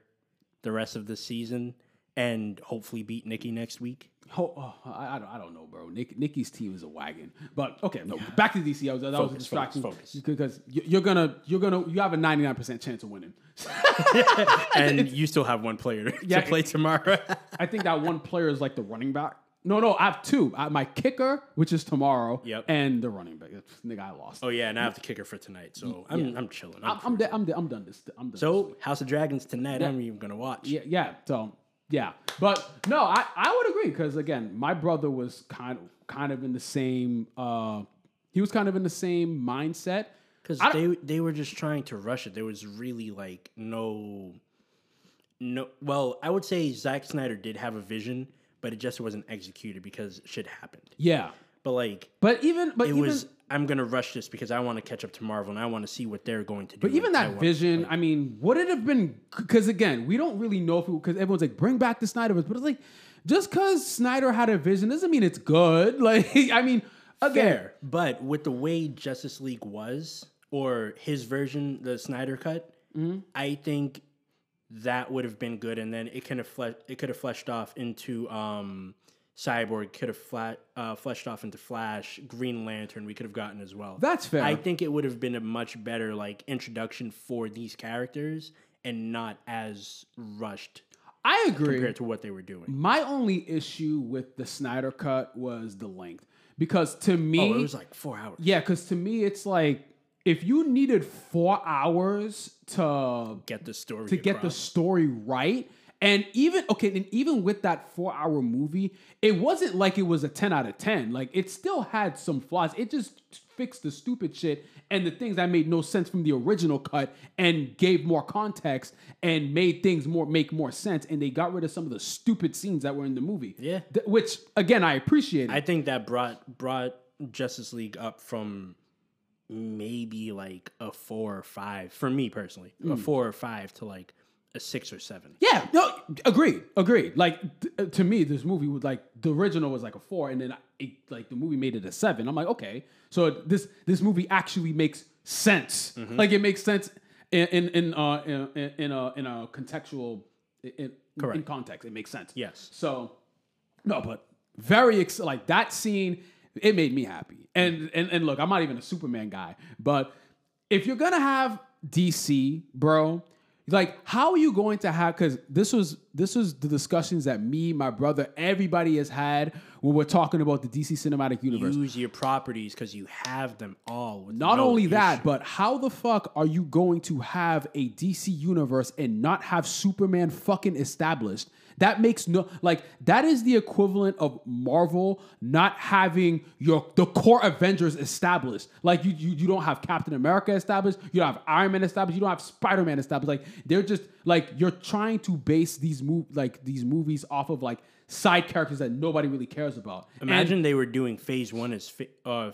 the rest of the season and hopefully beat Nikki next week. Ho- oh, I, I, don't, I don't know, bro. Nick, Nikki's team is a wagon. But okay, no. Back to DC. I was, that was distracting Focus, focus, focus. because you- you're gonna you're gonna you have a 99 percent chance of winning. And you still have one player to Yeah. play tomorrow. I think that one player is like the running back. no, no, I have two. I, my kicker, which is tomorrow, Yep. and the running back. Nigga, I lost. Oh yeah, and I have the kicker for tonight, so I'm Yeah. I'm chilling. I'm, I'm, de- I'm, de- I'm done this. I'm done. so House of Dragons tonight. I'm even gonna watch. yeah, yeah. So yeah, but no, I, I would agree because again, my brother was kind of kind of in the same. uh He was kind of in the same mindset. because they they were just trying to rush it. There was really like no, no. Well, I would say Zack Snyder did have a vision, but it just wasn't executed because shit happened. Yeah, But like but even but it even was, I'm gonna rush this because I want to catch up to Marvel and I want to see what they're going to do. But even that want- vision, I mean, would it have been? Because again, we don't really know if because everyone's like, bring back the Snyderverse, but it's like, just because Snyder had a vision doesn't mean it's good. Like, I mean, again, fair, but with the way Justice League was or his version, the Snyder cut, Mm-hmm. I think that would have been good, and then it kind of fle- it could have fleshed off into um, Cyborg, could have flat uh, fleshed off into Flash, Green Lantern. We could have gotten as well. That's fair. I think it would have been a much better like introduction for these characters and not as rushed I agree. compared to what they were doing. My only issue with the Snyder cut was the length, because to me, Oh, it was like four hours. yeah, because to me, it's like if you needed four hours to Get the story to get the story right. And even okay, and even with that four hour movie, it wasn't like it was a 10 out of 10. Like it still had some flaws. It just fixed the stupid shit and the things that made no sense from the original cut and gave more context and made things more make more sense. And they got rid of some of the stupid scenes that were in the movie. Yeah. Th- which again I appreciate. I think that brought brought Justice League up from maybe like a four or five for me personally, a hmm. four or five to like a six or seven. Yeah, no, agreed, agreed. Like th- uh, to me, this movie was like the original was like a four, and then it, like the movie made it a seven. I'm like, okay, so this this movie actually makes sense. Mm-hmm. Like it makes sense in in in uh, in, in a in a contextual in, in context. It makes sense. Yes. So no, but very ex- like that scene. It made me happy. And and and look, I'm not even a Superman guy, but if you're gonna have DC, bro, like how are you going to have? Because this was this was the discussions that me, my brother, everybody has had when we're talking about the DC cinematic universe. Use your properties because you have them all. Not no only that, but how the fuck are you going to have a DC universe and not have Superman fucking established? That makes no like that is the equivalent of Marvel not having your the core Avengers established. Like you you, you don't have Captain America established, you don't have Iron Man established, you don't have Spider Man established. Like they're just like you're trying to base these move like these movies off of like side characters that nobody really cares about. And- imagine they were doing phase one as fa- uh,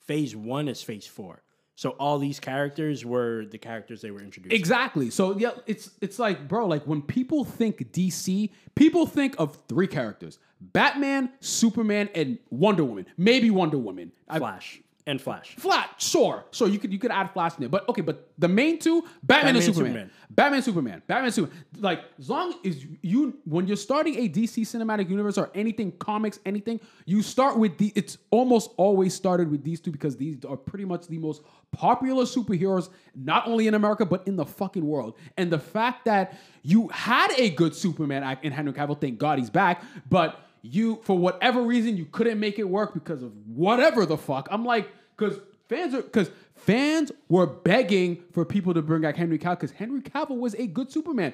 phase one as phase four. So all these characters were the characters they were introduced. Exactly. So yeah, it's it's like, bro, like when people think DC, people think of three characters: Batman, Superman, and Wonder Woman. Maybe Wonder Woman. I, Flash and Flash. Flat, sure, sure. You could you could add Flash in there, but okay. But the main two, Batman, and Superman. Superman. Batman, Superman, Batman, Superman. Like as long as you when you're starting a DC cinematic universe or anything comics, anything, you start with the. It's almost always started with these two because these are pretty much the most popular superheroes, not only in America but in the fucking world. And the fact that you had a good Superman act in Henry Cavill, thank God he's back, but you for whatever reason you couldn't make it work because of whatever the fuck. I'm like, because fans are because fans were begging for people to bring back Henry Cavill because Henry Cavill was a good Superman.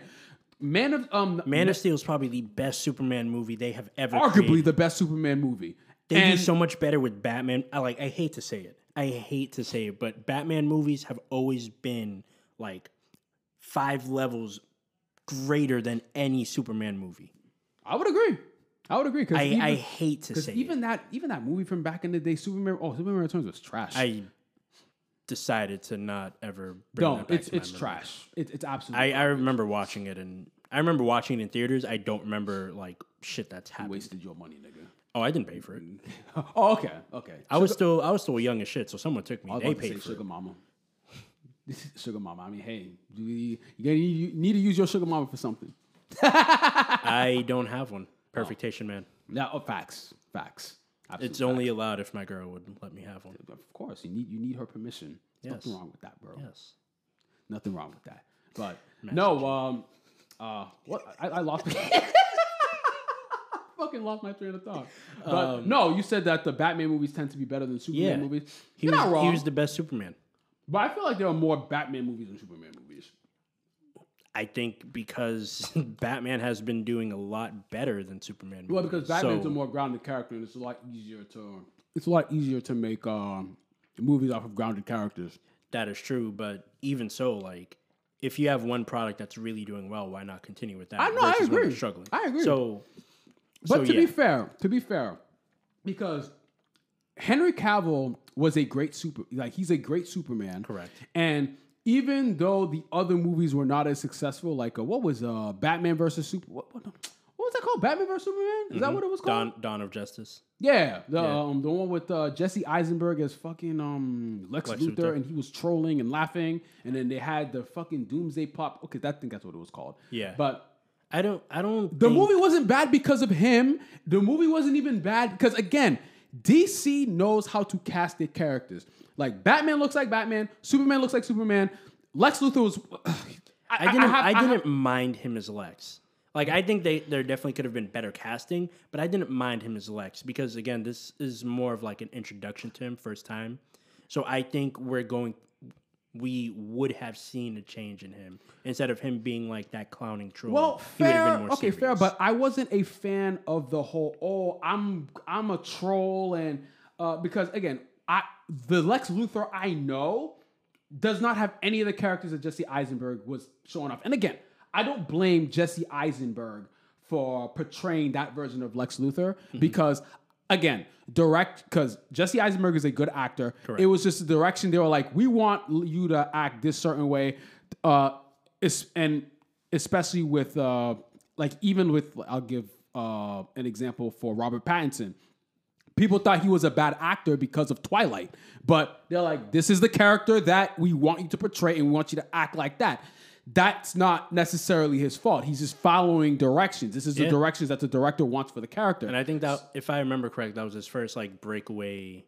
Man of um Man of Steel is probably the best Superman movie they have ever. arguably created. the best Superman movie. They and do so much better with Batman. I like. I hate to say it. I hate to say it, but Batman movies have always been like five levels greater than any Superman movie. I would agree. I would agree because I, even, I hate to say even it. that even that movie from back in the day, Superman. Oh, Superman Returns was trash. I decided to not ever. Bring don't. that back It's it's trash. It, it's absolutely. I, I remember watching it and I remember watching it in theaters. I don't remember like shit that's happened. wasted your money, nigga. Oh, I didn't pay for it. Oh, okay, okay. I was still I was still young as shit, so someone took me. I was They about to paid say for sugar it. mama. This is sugar mama. I mean, hey, do you, you, you need to use your sugar mama for something. I don't have one. Perfect Haitian man. No, oh, facts, facts. Absolute It's only allowed if my girl would let me have one. Of course, you need you need her permission. There's Yes. Nothing wrong with that, bro. Yes. Nothing wrong with that. But no, um, uh, what I, I lost. fucking lost my train of thought. But um, no, you said that the Batman movies tend to be better than Superman yeah, movies. He You're was, not wrong. He was the best Superman. But I feel like there are more Batman movies than Superman movies. I think because Batman has been doing a lot better than Superman. Well, because Batman's so, a more grounded character, and it's a lot easier to it's a lot easier to make um, movies off of grounded characters. That is true, but even so, like if you have one product that's really doing well, why not continue with that? I know, I agree. Struggling, I agree. So, but so, to yeah. be fair, to be fair, because Henry Cavill was a great super, like he's a great Superman, correct? And even though the other movies were not as successful, like uh, what was uh, Batman versus Super, what, what, what was that called? Batman vs Superman? Is mm-hmm. that what it was called? Dawn, Dawn of Justice. Yeah, the yeah. um the one with uh, Jesse Eisenberg as fucking um Lex, Lex Luthor, Luthor, and he was trolling and laughing, and then they had the fucking Doomsday Pop. Okay, that think that's what it was called. Yeah, but. I don't. I don't. The think... movie wasn't bad because of him. The movie wasn't even bad because again, DC knows how to cast their characters. Like Batman looks like Batman, Superman looks like Superman. Lex Luthor was. I, I, didn't. I, have, I didn't have, mind him as Lex. Like I think they there definitely could have been better casting, but I didn't mind him as Lex because again, this is more of like an introduction to him first time. So I think we're going we would have seen a change in him instead of him being like that clowning troll. Well, fair, okay, serious. fair, but I wasn't a fan of the whole. Oh, I'm I'm a troll, and uh, because again, I the Lex Luthor I know does not have any of the characters that Jesse Eisenberg was showing off. And again, I don't blame Jesse Eisenberg for portraying that version of Lex Luthor mm-hmm. because again, direct because Jesse Eisenberg is a good actor. Correct. It was just the direction they were like, we want you to act this certain way, uh, and especially with uh, like even with I'll give uh, an example for Robert Pattinson. People thought he was a bad actor because of Twilight, but they're like, this is the character that we want you to portray, and we want you to act like that that's not necessarily his fault. He's just following directions. This is yeah. the directions that the director wants for the character. And I think that, if I remember correct, that was his first like breakaway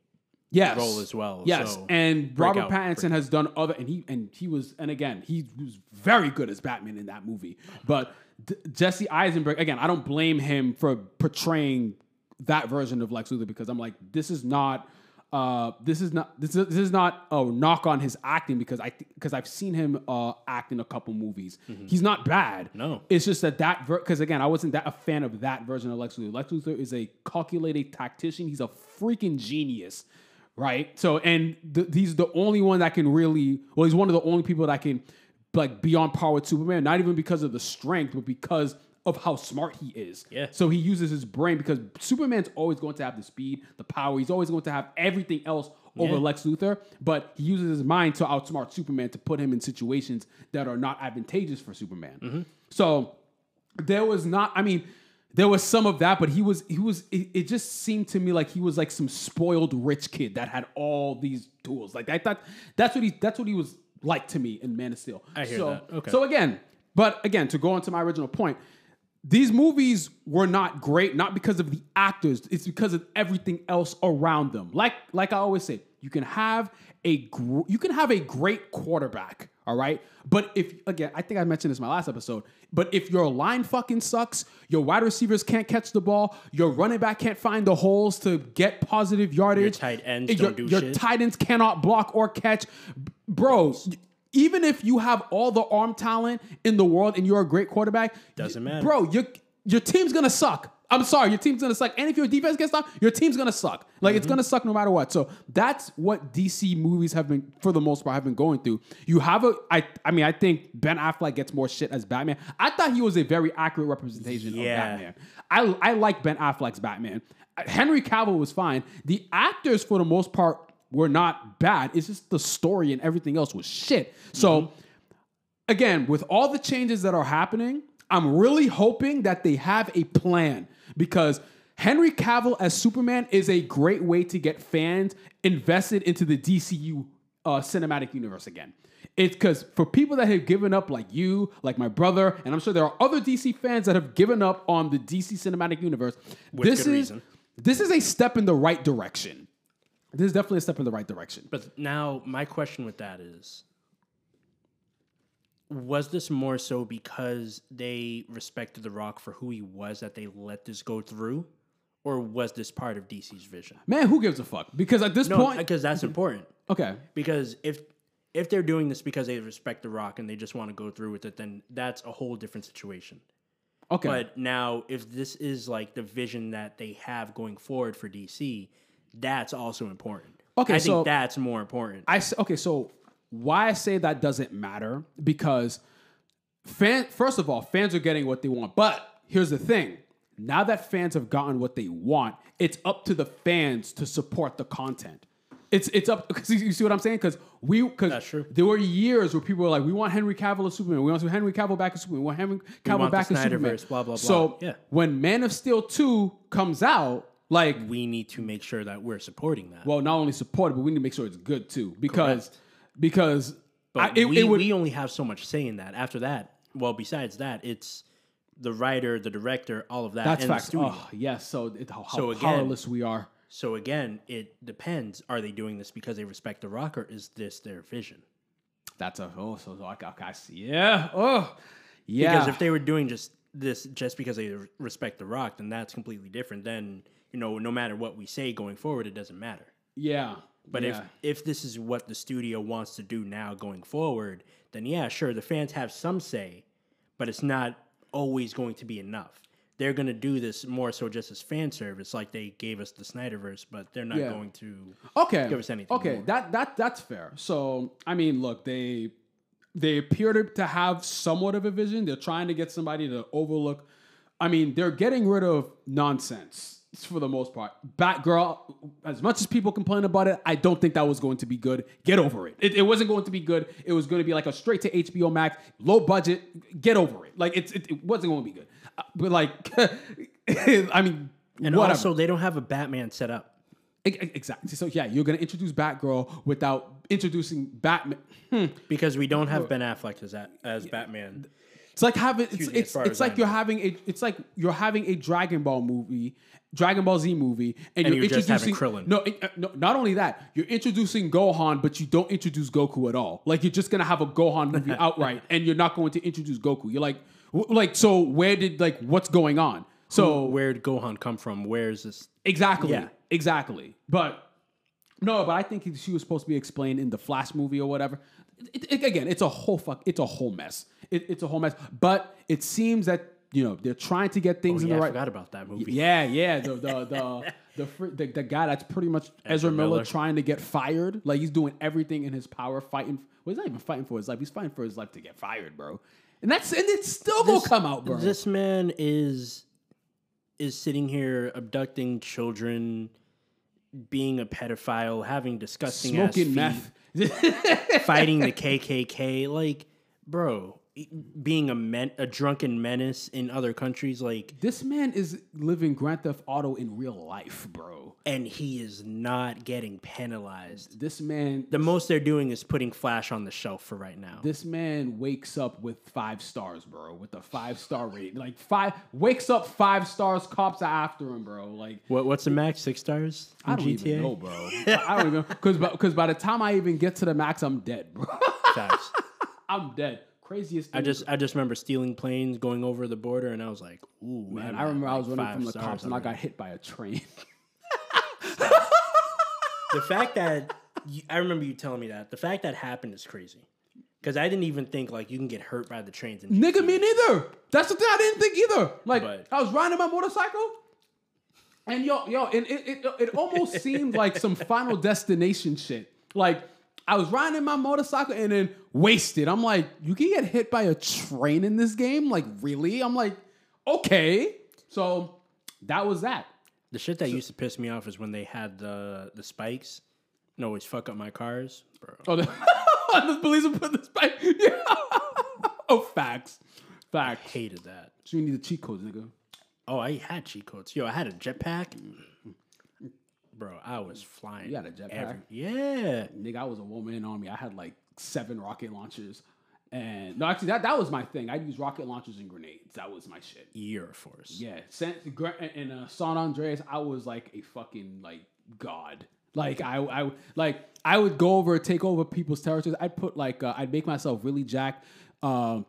yes. role as well. Yes, so, and Robert Pattinson has done other, and he and he was, and again, he was very good as Batman in that movie. But D- Jesse Eisenberg, again, I don't blame him for portraying that version of Lex Luthor because I'm like, this is not uh, this is not this is, this is not a knock on his acting because I because th- I've seen him uh, act in a couple movies. Mm-hmm. He's not bad. No, it's just that that because ver- again I wasn't that a fan of that version of Lex Luthor. Lex Luthor is a calculated tactician. He's a freaking genius, right? So and th- he's the only one that can really well he's one of the only people that can like be on par with Superman. Not even because of the strength, but because of how smart he is. Yeah. So he uses his brain because Superman's always going to have the speed, the power. He's always going to have everything else over yeah. Lex Luthor, but he uses his mind to outsmart Superman to put him in situations that are not advantageous for Superman. Mm-hmm. So there was not, I mean, there was some of that, but he was, he was, it, it, just seemed to me like he was like some spoiled rich kid that had all these tools. Like I thought that's what he, that's what he was like to me in Man of Steel. I hear so, that. Okay. So again, but again, to go on to my original point, these movies were not great, not because of the actors. It's because of everything else around them. Like, like I always say, you can have a gr- you can have a great quarterback, all right. But if again, I think I mentioned this in my last episode. But if your line fucking sucks, your wide receivers can't catch the ball, your running back can't find the holes to get positive yardage, your tight ends your, your tight ends cannot block or catch, bro even if you have all the arm talent in the world and you're a great quarterback, doesn't matter, bro. Your your team's gonna suck. I'm sorry, your team's gonna suck. And if your defense gets stopped, your team's gonna suck. Like mm-hmm. it's gonna suck no matter what. So that's what DC movies have been, for the most part, have been going through. You have a, I, I mean, I think Ben Affleck gets more shit as Batman. I thought he was a very accurate representation yeah. of Batman. I, I like Ben Affleck's Batman. Henry Cavill was fine. The actors, for the most part, were not bad. It's just the story and everything else was shit. So, mm-hmm. again, with all the changes that are happening, I'm really hoping that they have a plan because Henry Cavill as Superman is a great way to get fans invested into the DCU uh, cinematic universe again. It's because for people that have given up, like you, like my brother, and I'm sure there are other DC fans that have given up on the DC cinematic universe. With this is reason. this is a step in the right direction. This is definitely a step in the right direction. But now my question with that is was this more so because they respected The Rock for who he was that they let this go through? Or was this part of DC's vision? Man, who gives a fuck? Because at this No, point, because that's important. okay, Because if if they're doing this because they respect The Rock and they just want to go through with it, then that's a whole different situation. okay, But now, if this is like the vision that they have going forward for DC, that's also important. Okay, I so- think that's more important. I okay. So why I say that doesn't matter because fan. First of all, fans are getting what they want. But here's the thing: now that fans have gotten what they want, it's up to the fans to support the content. It's it's up because you see what I'm saying? Because we because there were years where people were like, we want Henry Cavill as Superman, we want Henry Cavill back as Superman, we want Henry Cavill want back as Superman. Blah, blah, blah. So Yeah. when Man of Steel two comes out, like we need to make sure that we're supporting that. well, not only support it, but we need to make sure it's good too. Because Correct. because but I, it, we, it would we only have so much say in that. After that, well, besides that, it's the writer, the director, all of that, that's and fact. Oh, yes. So it, how, how So again- powerless we are. So again, it depends. Are they doing this because they respect the rock, or is this their vision? That's a oh so, so I, I, I see. Yeah. Oh. Yeah. Because if they were doing just this just because they respect the rock, then that's completely different. Then you know, no matter what we say going forward, it doesn't matter. yeah. But yeah. if if this is what the studio wants to do now going forward, then yeah, sure, the fans have some say, but it's not always going to be enough. They're going to do this more so just as fan service, like they gave us the Snyderverse, but they're not Yeah. going to. okay. give us anything Okay, more. that that that's fair. So I mean, look, they they appear to, to have somewhat of a vision. They're trying to get somebody to overlook. I mean, they're getting rid of nonsense for the most part. Batgirl, as much as people complain about it, I don't think that was going to be good. Get over it. It, it wasn't going to be good. It was going to be like a straight to HBO Max, low budget. Get over it. Like it's it, it wasn't going to be good. Uh, But like, I mean, And whatever. also, they don't have a Batman set up. Exactly. So yeah, you're gonna introduce Batgirl without introducing Batman. Hmm. Because we don't have Ben Affleck as that as Batman. It's like having it's me, it's, far it's like I you're know. having a it's like you're having a Dragon Ball movie, Dragon Ball Z movie, and, you're, you're just having introducing Krillin. No, it- uh, no, not only that, you're introducing Gohan, but you don't introduce Goku at all. Like you're just gonna have a Gohan movie outright, and you're not going to introduce Goku. You're like, w- like so where did like what's going on? So Where did Gohan come from? Where's this? Exactly. Yeah. Exactly. But no, but I think she was supposed to be explained in the Flash movie or whatever. It, it- again, it's a whole fuck. It's a whole mess. It, it's a whole mess. But it seems that you know they're trying to get things oh, in Oh, Yeah, the I right. forgot about that movie. Yeah, yeah. The the the the, fr- the the guy that's pretty much Ezra, Miller, Miller. trying to get fired. Like he's doing everything in his power, fighting. Well, he's not even fighting for his life. He's fighting for his life to get fired, bro. And that's and it's still gonna come out, bro. This man is is sitting here abducting children, being a pedophile, having disgusting ass Smoking meth. fighting the KKK. Like, bro, being a men- a drunken menace in other countries. Like, This man is living Grand Theft Auto in real life, bro. and he is not getting penalized. This man, The most they're doing is putting Flash on the shelf for right now. this man wakes up with five stars, bro, with a five star rate. Like five, wakes up five stars. Cops are after him, bro. Like What what's the max? Six stars? I don't GTA? even know, bro. I don't even because because by the time I even get to the max, I'm dead, bro. Facts. I'm dead. Craziest. Thing I just I just remember stealing planes, going over the border, and I was like, "Ooh, man. I remember at, I was running from the cops and I got hit by a train. the fact that you, I remember you telling me that the fact that happened is crazy because I didn't even think like you can get hurt by the trains. In Nigga, me neither. That's the thing I didn't think either. Like But- I was riding my motorcycle, and yo, yo, and it, it, it almost seemed like some Final Destination shit. Like I was riding my motorcycle and then wasted. I'm like, you can get hit by a train in this game? Like really? I'm like, okay. So that was that. The shit that used to piss me off is when they had the the spikes and always fuck up my cars, bro. Oh, the, the police will put this back. Yeah. oh, facts, facts. Hated that. So you need the cheat codes, nigga. Oh, I had cheat codes. Yo, I had a jetpack. Bro, I was flying. You had a jetpack? every- Yeah. nigga, I was a one man army. I had like seven rocket launchers. And no, actually, that, that was my thing. I'd use rocket launchers and grenades. That was my shit. Year Force. Yeah. San, Gra- in uh, San Andreas, I was like a fucking like god. Like I, I, like I would go over, take over people's territories. I'd put like, uh, I'd make myself really jacked. uh,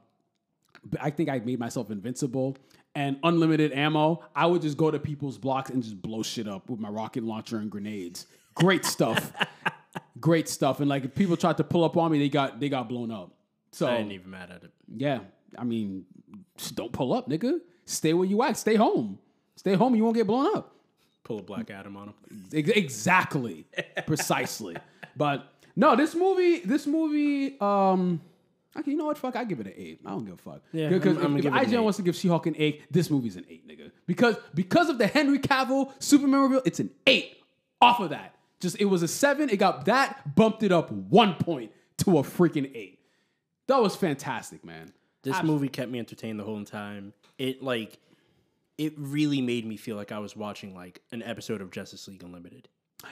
I think I made myself invincible and unlimited ammo, I would just go to people's blocks and just blow shit up with my rocket launcher and grenades. Great stuff. Great stuff. And like if people tried to pull up on me, they got they got blown up. So I ain't even mad at it. Yeah. I mean, just don't pull up, nigga. Stay where you at. Stay home. Stay home. You won't get blown up. Pull a Black Adam on him. Exactly. Precisely. But no, this movie, this movie, um, Okay, you know what? Fuck, I give it an eight. I don't give a fuck. Yeah, because if, if IGN wants to give She-Hulk an eight, this movie's an eight, nigga. Because because of the Henry Cavill Superman reveal, it's an eight. Off of that, just it was a seven. It got that bumped it up one point to a freaking eight. That was fantastic, man. This movie kept me entertained the whole time. It like it really made me feel like I was watching like an episode of Justice League Unlimited.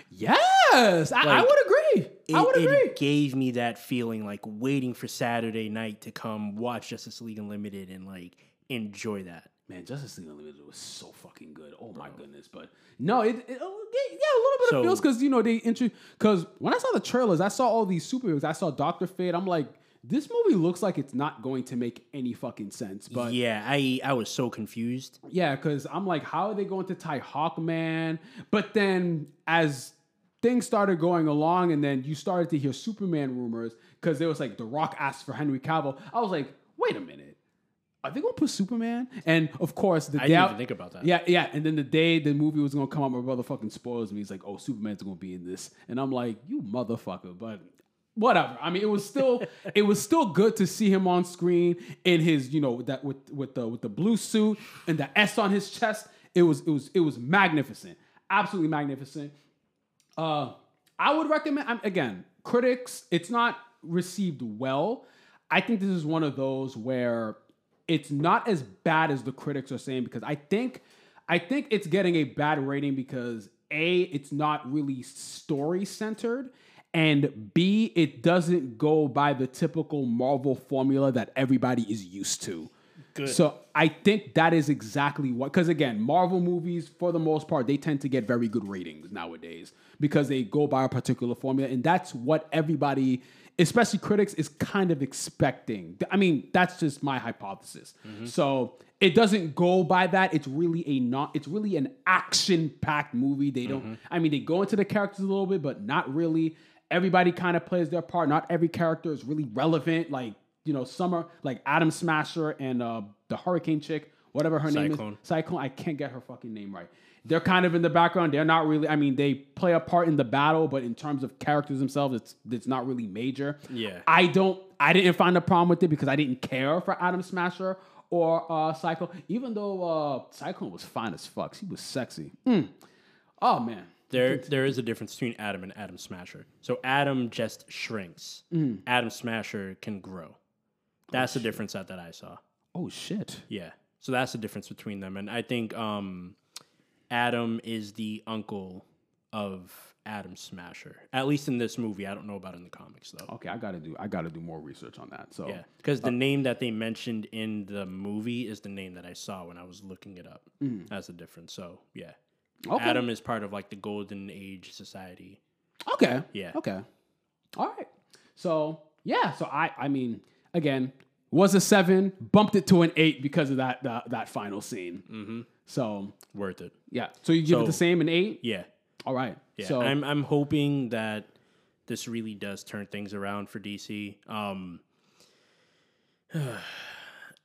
Yes, I, I would agree. It, I would agree. It gave me that feeling like waiting for Saturday night to come watch Justice League Unlimited and like enjoy that. Man, Justice League Unlimited was so fucking good. Oh my goodness! But no, it, it oh, yeah, a little bit so, of feels because you know they intro. Because when I saw the trailers, I saw all these superheroes. I saw Doctor Fate. I'm like, this movie looks like it's not going to make any fucking sense. But yeah, I I was so confused. Yeah, because I'm like, how are they going to tie Hawkman? But then as things started going along, and then you started to hear Superman rumors because there was like The Rock asked for Henry Cavill. I was like, wait a minute. Are they gonna put Superman? And of course, the I didn't even think about that. Yeah, yeah. And then the day the movie was gonna come out, my brother fucking spoils me. He's like, "Oh, Superman's gonna be in this," and I'm like, "You motherfucker!" But whatever. I mean, it was still it was still good to see him on screen in his you know that with with the with the blue suit and the S on his chest. It was it was it was magnificent, absolutely magnificent. Uh, I would recommend again critics. It's not received well. I think this is one of those where it's not as bad as the critics are saying because I think I think it's getting a bad rating because a it's not really story centered and B, it doesn't go by the typical Marvel formula that everybody is used to. Good. So I think that is exactly what, because again, Marvel movies, for the most part, they tend to get very good ratings nowadays because they go by a particular formula. And that's what everybody, especially critics, is kind of expecting. I mean, that's just my hypothesis. Mm-hmm. So it doesn't go by that. It's really a not, it's really an action packed movie. They don't, mm-hmm. I mean, they go into the characters a little bit, but not really everybody kind of plays their part. Not every character is really relevant. Like you know, Summer, like Atom Smasher and uh, the Hurricane chick, whatever her Cyclone. name is, Cyclone. I can't get her fucking name right. They're kind of in the background. They're not really. I mean, they play a part in the battle, but in terms of characters themselves, it's it's not really major. Yeah. I don't. I didn't find a problem with it because I didn't care for Atom Smasher or uh, Cyclone, even though uh, Cyclone was fine as fuck. She was sexy. Mm. Oh man. There, there is a difference between Atom and Atom Smasher. So Atom just shrinks. Mm. Atom Smasher can grow. That's oh, the shit. difference that, that I saw. Oh shit. Yeah. So that's the difference between them, and I think um, Atom is the uncle of Atom Smasher. At least in this movie, I don't know about in the comics though. Okay, I gotta do I gotta do more research on that. So yeah, because the uh, name that they mentioned in the movie is the name that I saw when I was looking it up. Mm. That's the difference. So yeah, Okay. Atom is part of like the Golden Age Society. Okay. Yeah. Okay. All right. So yeah. So I I mean again was a seven, bumped it to an eight because of that that, that final scene. Mm-hmm. So worth it. Yeah. So you give so, it the same an eight. Yeah. All right. Yeah. So I'm I'm hoping that this really does turn things around for DC. Um,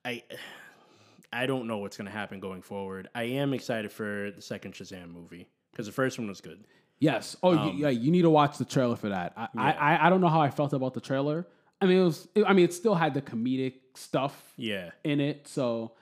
I I don't know what's going to happen going forward. I am excited for the second Shazam movie because the first one was good. Yes. Oh, um, yeah. You need to watch the trailer for that. I, yeah. I, I don't know how I felt about the trailer. I mean, it was. I mean, it still had the comedic stuff. Yeah. In it. So,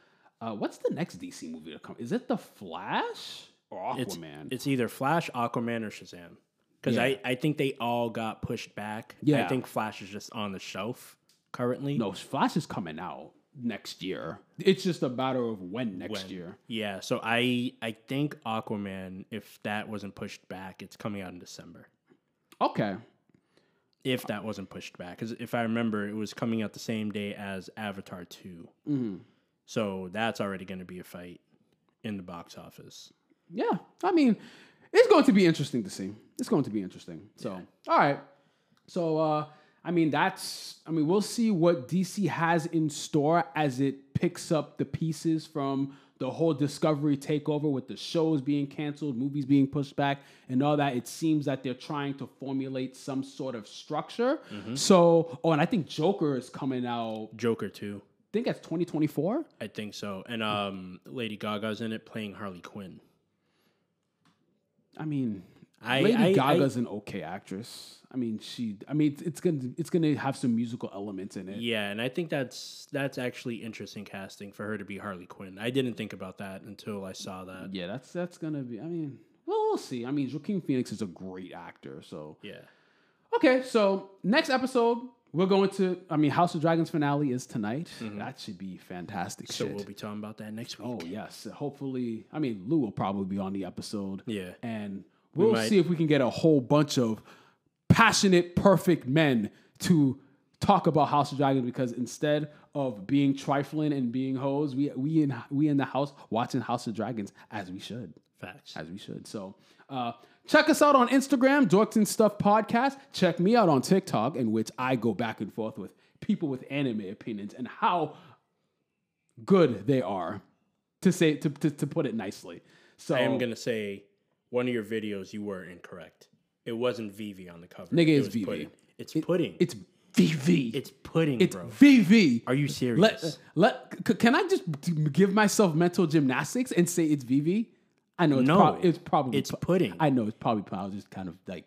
uh, what's the next DC movie to come? Is it the Flash or Aquaman? It's, it's either Flash, Aquaman, or Shazam. Because yeah. I, I think they all got pushed back. Yeah. I think Flash is just on the shelf currently. No, Flash is coming out next year. It's just a matter of when next when. year. Yeah, so I I think Aquaman, if that wasn't pushed back, it's coming out in December. Okay. If that wasn't pushed back, because if I remember, it was coming out the same day as Avatar 2 mm-hmm. So that's already going to be a fight in the box office. Yeah, I mean, it's going to be interesting to see. It's going to be interesting. So, yeah. all right. So, uh, I mean, that's, I mean, we'll see what DC has in store as it picks up the pieces from the whole Discovery takeover with the shows being canceled, movies being pushed back, and all that. It seems that they're trying to formulate some sort of structure. Mm-hmm. So, oh, and I think Joker is coming out. Joker too. I think that's 2024. I think so. And um, Lady Gaga's in it playing Harley Quinn. I mean, I, Lady I, Gaga's I, an okay actress. I mean, she. I mean, it's, it's, gonna it's gonna have some musical elements in it. Yeah, and I think that's that's actually interesting casting for her to be Harley Quinn. I didn't think about that until I saw that. Yeah, that's that's gonna be. I mean, well, we'll see. I mean, Joaquin Phoenix is a great actor, so yeah. Okay, so next episode we're going to. I mean, House of Dragons finale is tonight. Mm-hmm. That should be fantastic. So shit. we'll be talking about that next week. Oh yes, hopefully. I mean, Lou will probably be on the episode. Yeah, and we'll we see if we can get a whole bunch of passionate, perfect men to talk about House of Dragons because instead of being trifling and being hoes, we we in we in the house watching House of Dragons as we should. Facts. As we should. So uh, check us out on Instagram, Dorks and Stuff Podcast. Check me out on TikTok, in which I go back and forth with people with anime opinions and how good they are. To say to, to, to put it nicely. So I am gonna say one of your videos you were incorrect. It wasn't Vivi on the cover. Nigga, it it's Vivi. Pudding. It's it, pudding. It's Vivi. It's pudding, it's bro. Vivi. Are you serious? Let, let, can I just give myself mental gymnastics and say it's Vivi? I know it's, no, prob- it's probably it's pudding. I know it's probably. I was just kind of like,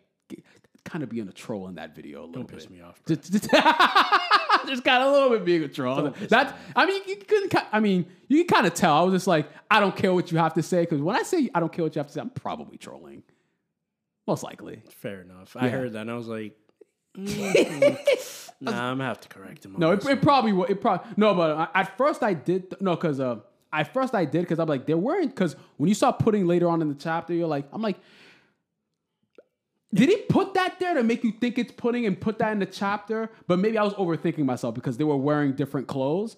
kind of being a troll in that video a little Don't bit. piss me off. Just, just, just kind of a little bit being a troll. That's. I mean, you couldn't. I mean, you can kind of tell. I was just like, I don't care what you have to say because when I say I don't care what you have to say, I'm probably trolling. Most likely. Fair enough. Yeah. I heard that and I was like, mm, nah, I'm gonna have to correct him. No, it, it, probably will. It probably no, but at first I did no, because uh, at first I did because I'm like there weren't because when you start putting later on in the chapter, you're like I'm like. Did he put that there to make you think it's pudding and put that in the chapter? But maybe I was overthinking myself because they were wearing different clothes.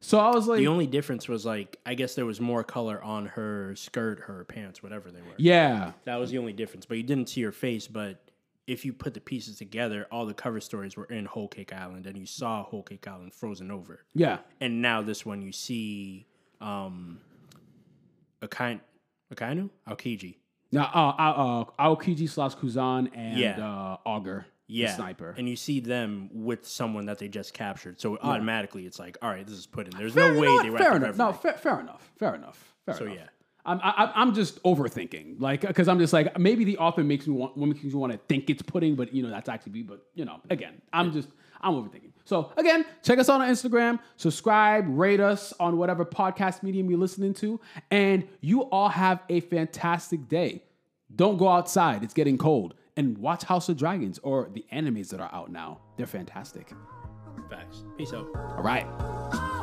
So I was like, the only difference was like, I guess there was more color on her skirt, her pants, whatever they were. Yeah, that was the only difference. But you didn't see her face. But if you put the pieces together, all the cover stories were in Whole Cake Island, and you saw Whole Cake Island frozen over. Yeah, and now this one you see, um, a kind, Akainu, Aokiji. Now, uh, uh, uh, Aokiji slash Kuzan and yeah. uh, Augur yeah. sniper. And you see them with someone that they just captured. So automatically it's like, all right, this is put in. There's fair, no way they fair enough. No, fair, fair enough. Fair enough. Fair so enough. yeah. I'm, I, I'm just overthinking, like, because I'm just like maybe the author makes me want makes me want to think it's pudding, but you know that's actually be. But you know, again, I'm just I'm overthinking. So again, check us out on Instagram, subscribe, rate us on whatever podcast medium you're listening to, and you all have a fantastic day. Don't go outside; it's getting cold and watch House of Dragons or the animes that are out now. They're fantastic. Facts. Peace out. All right.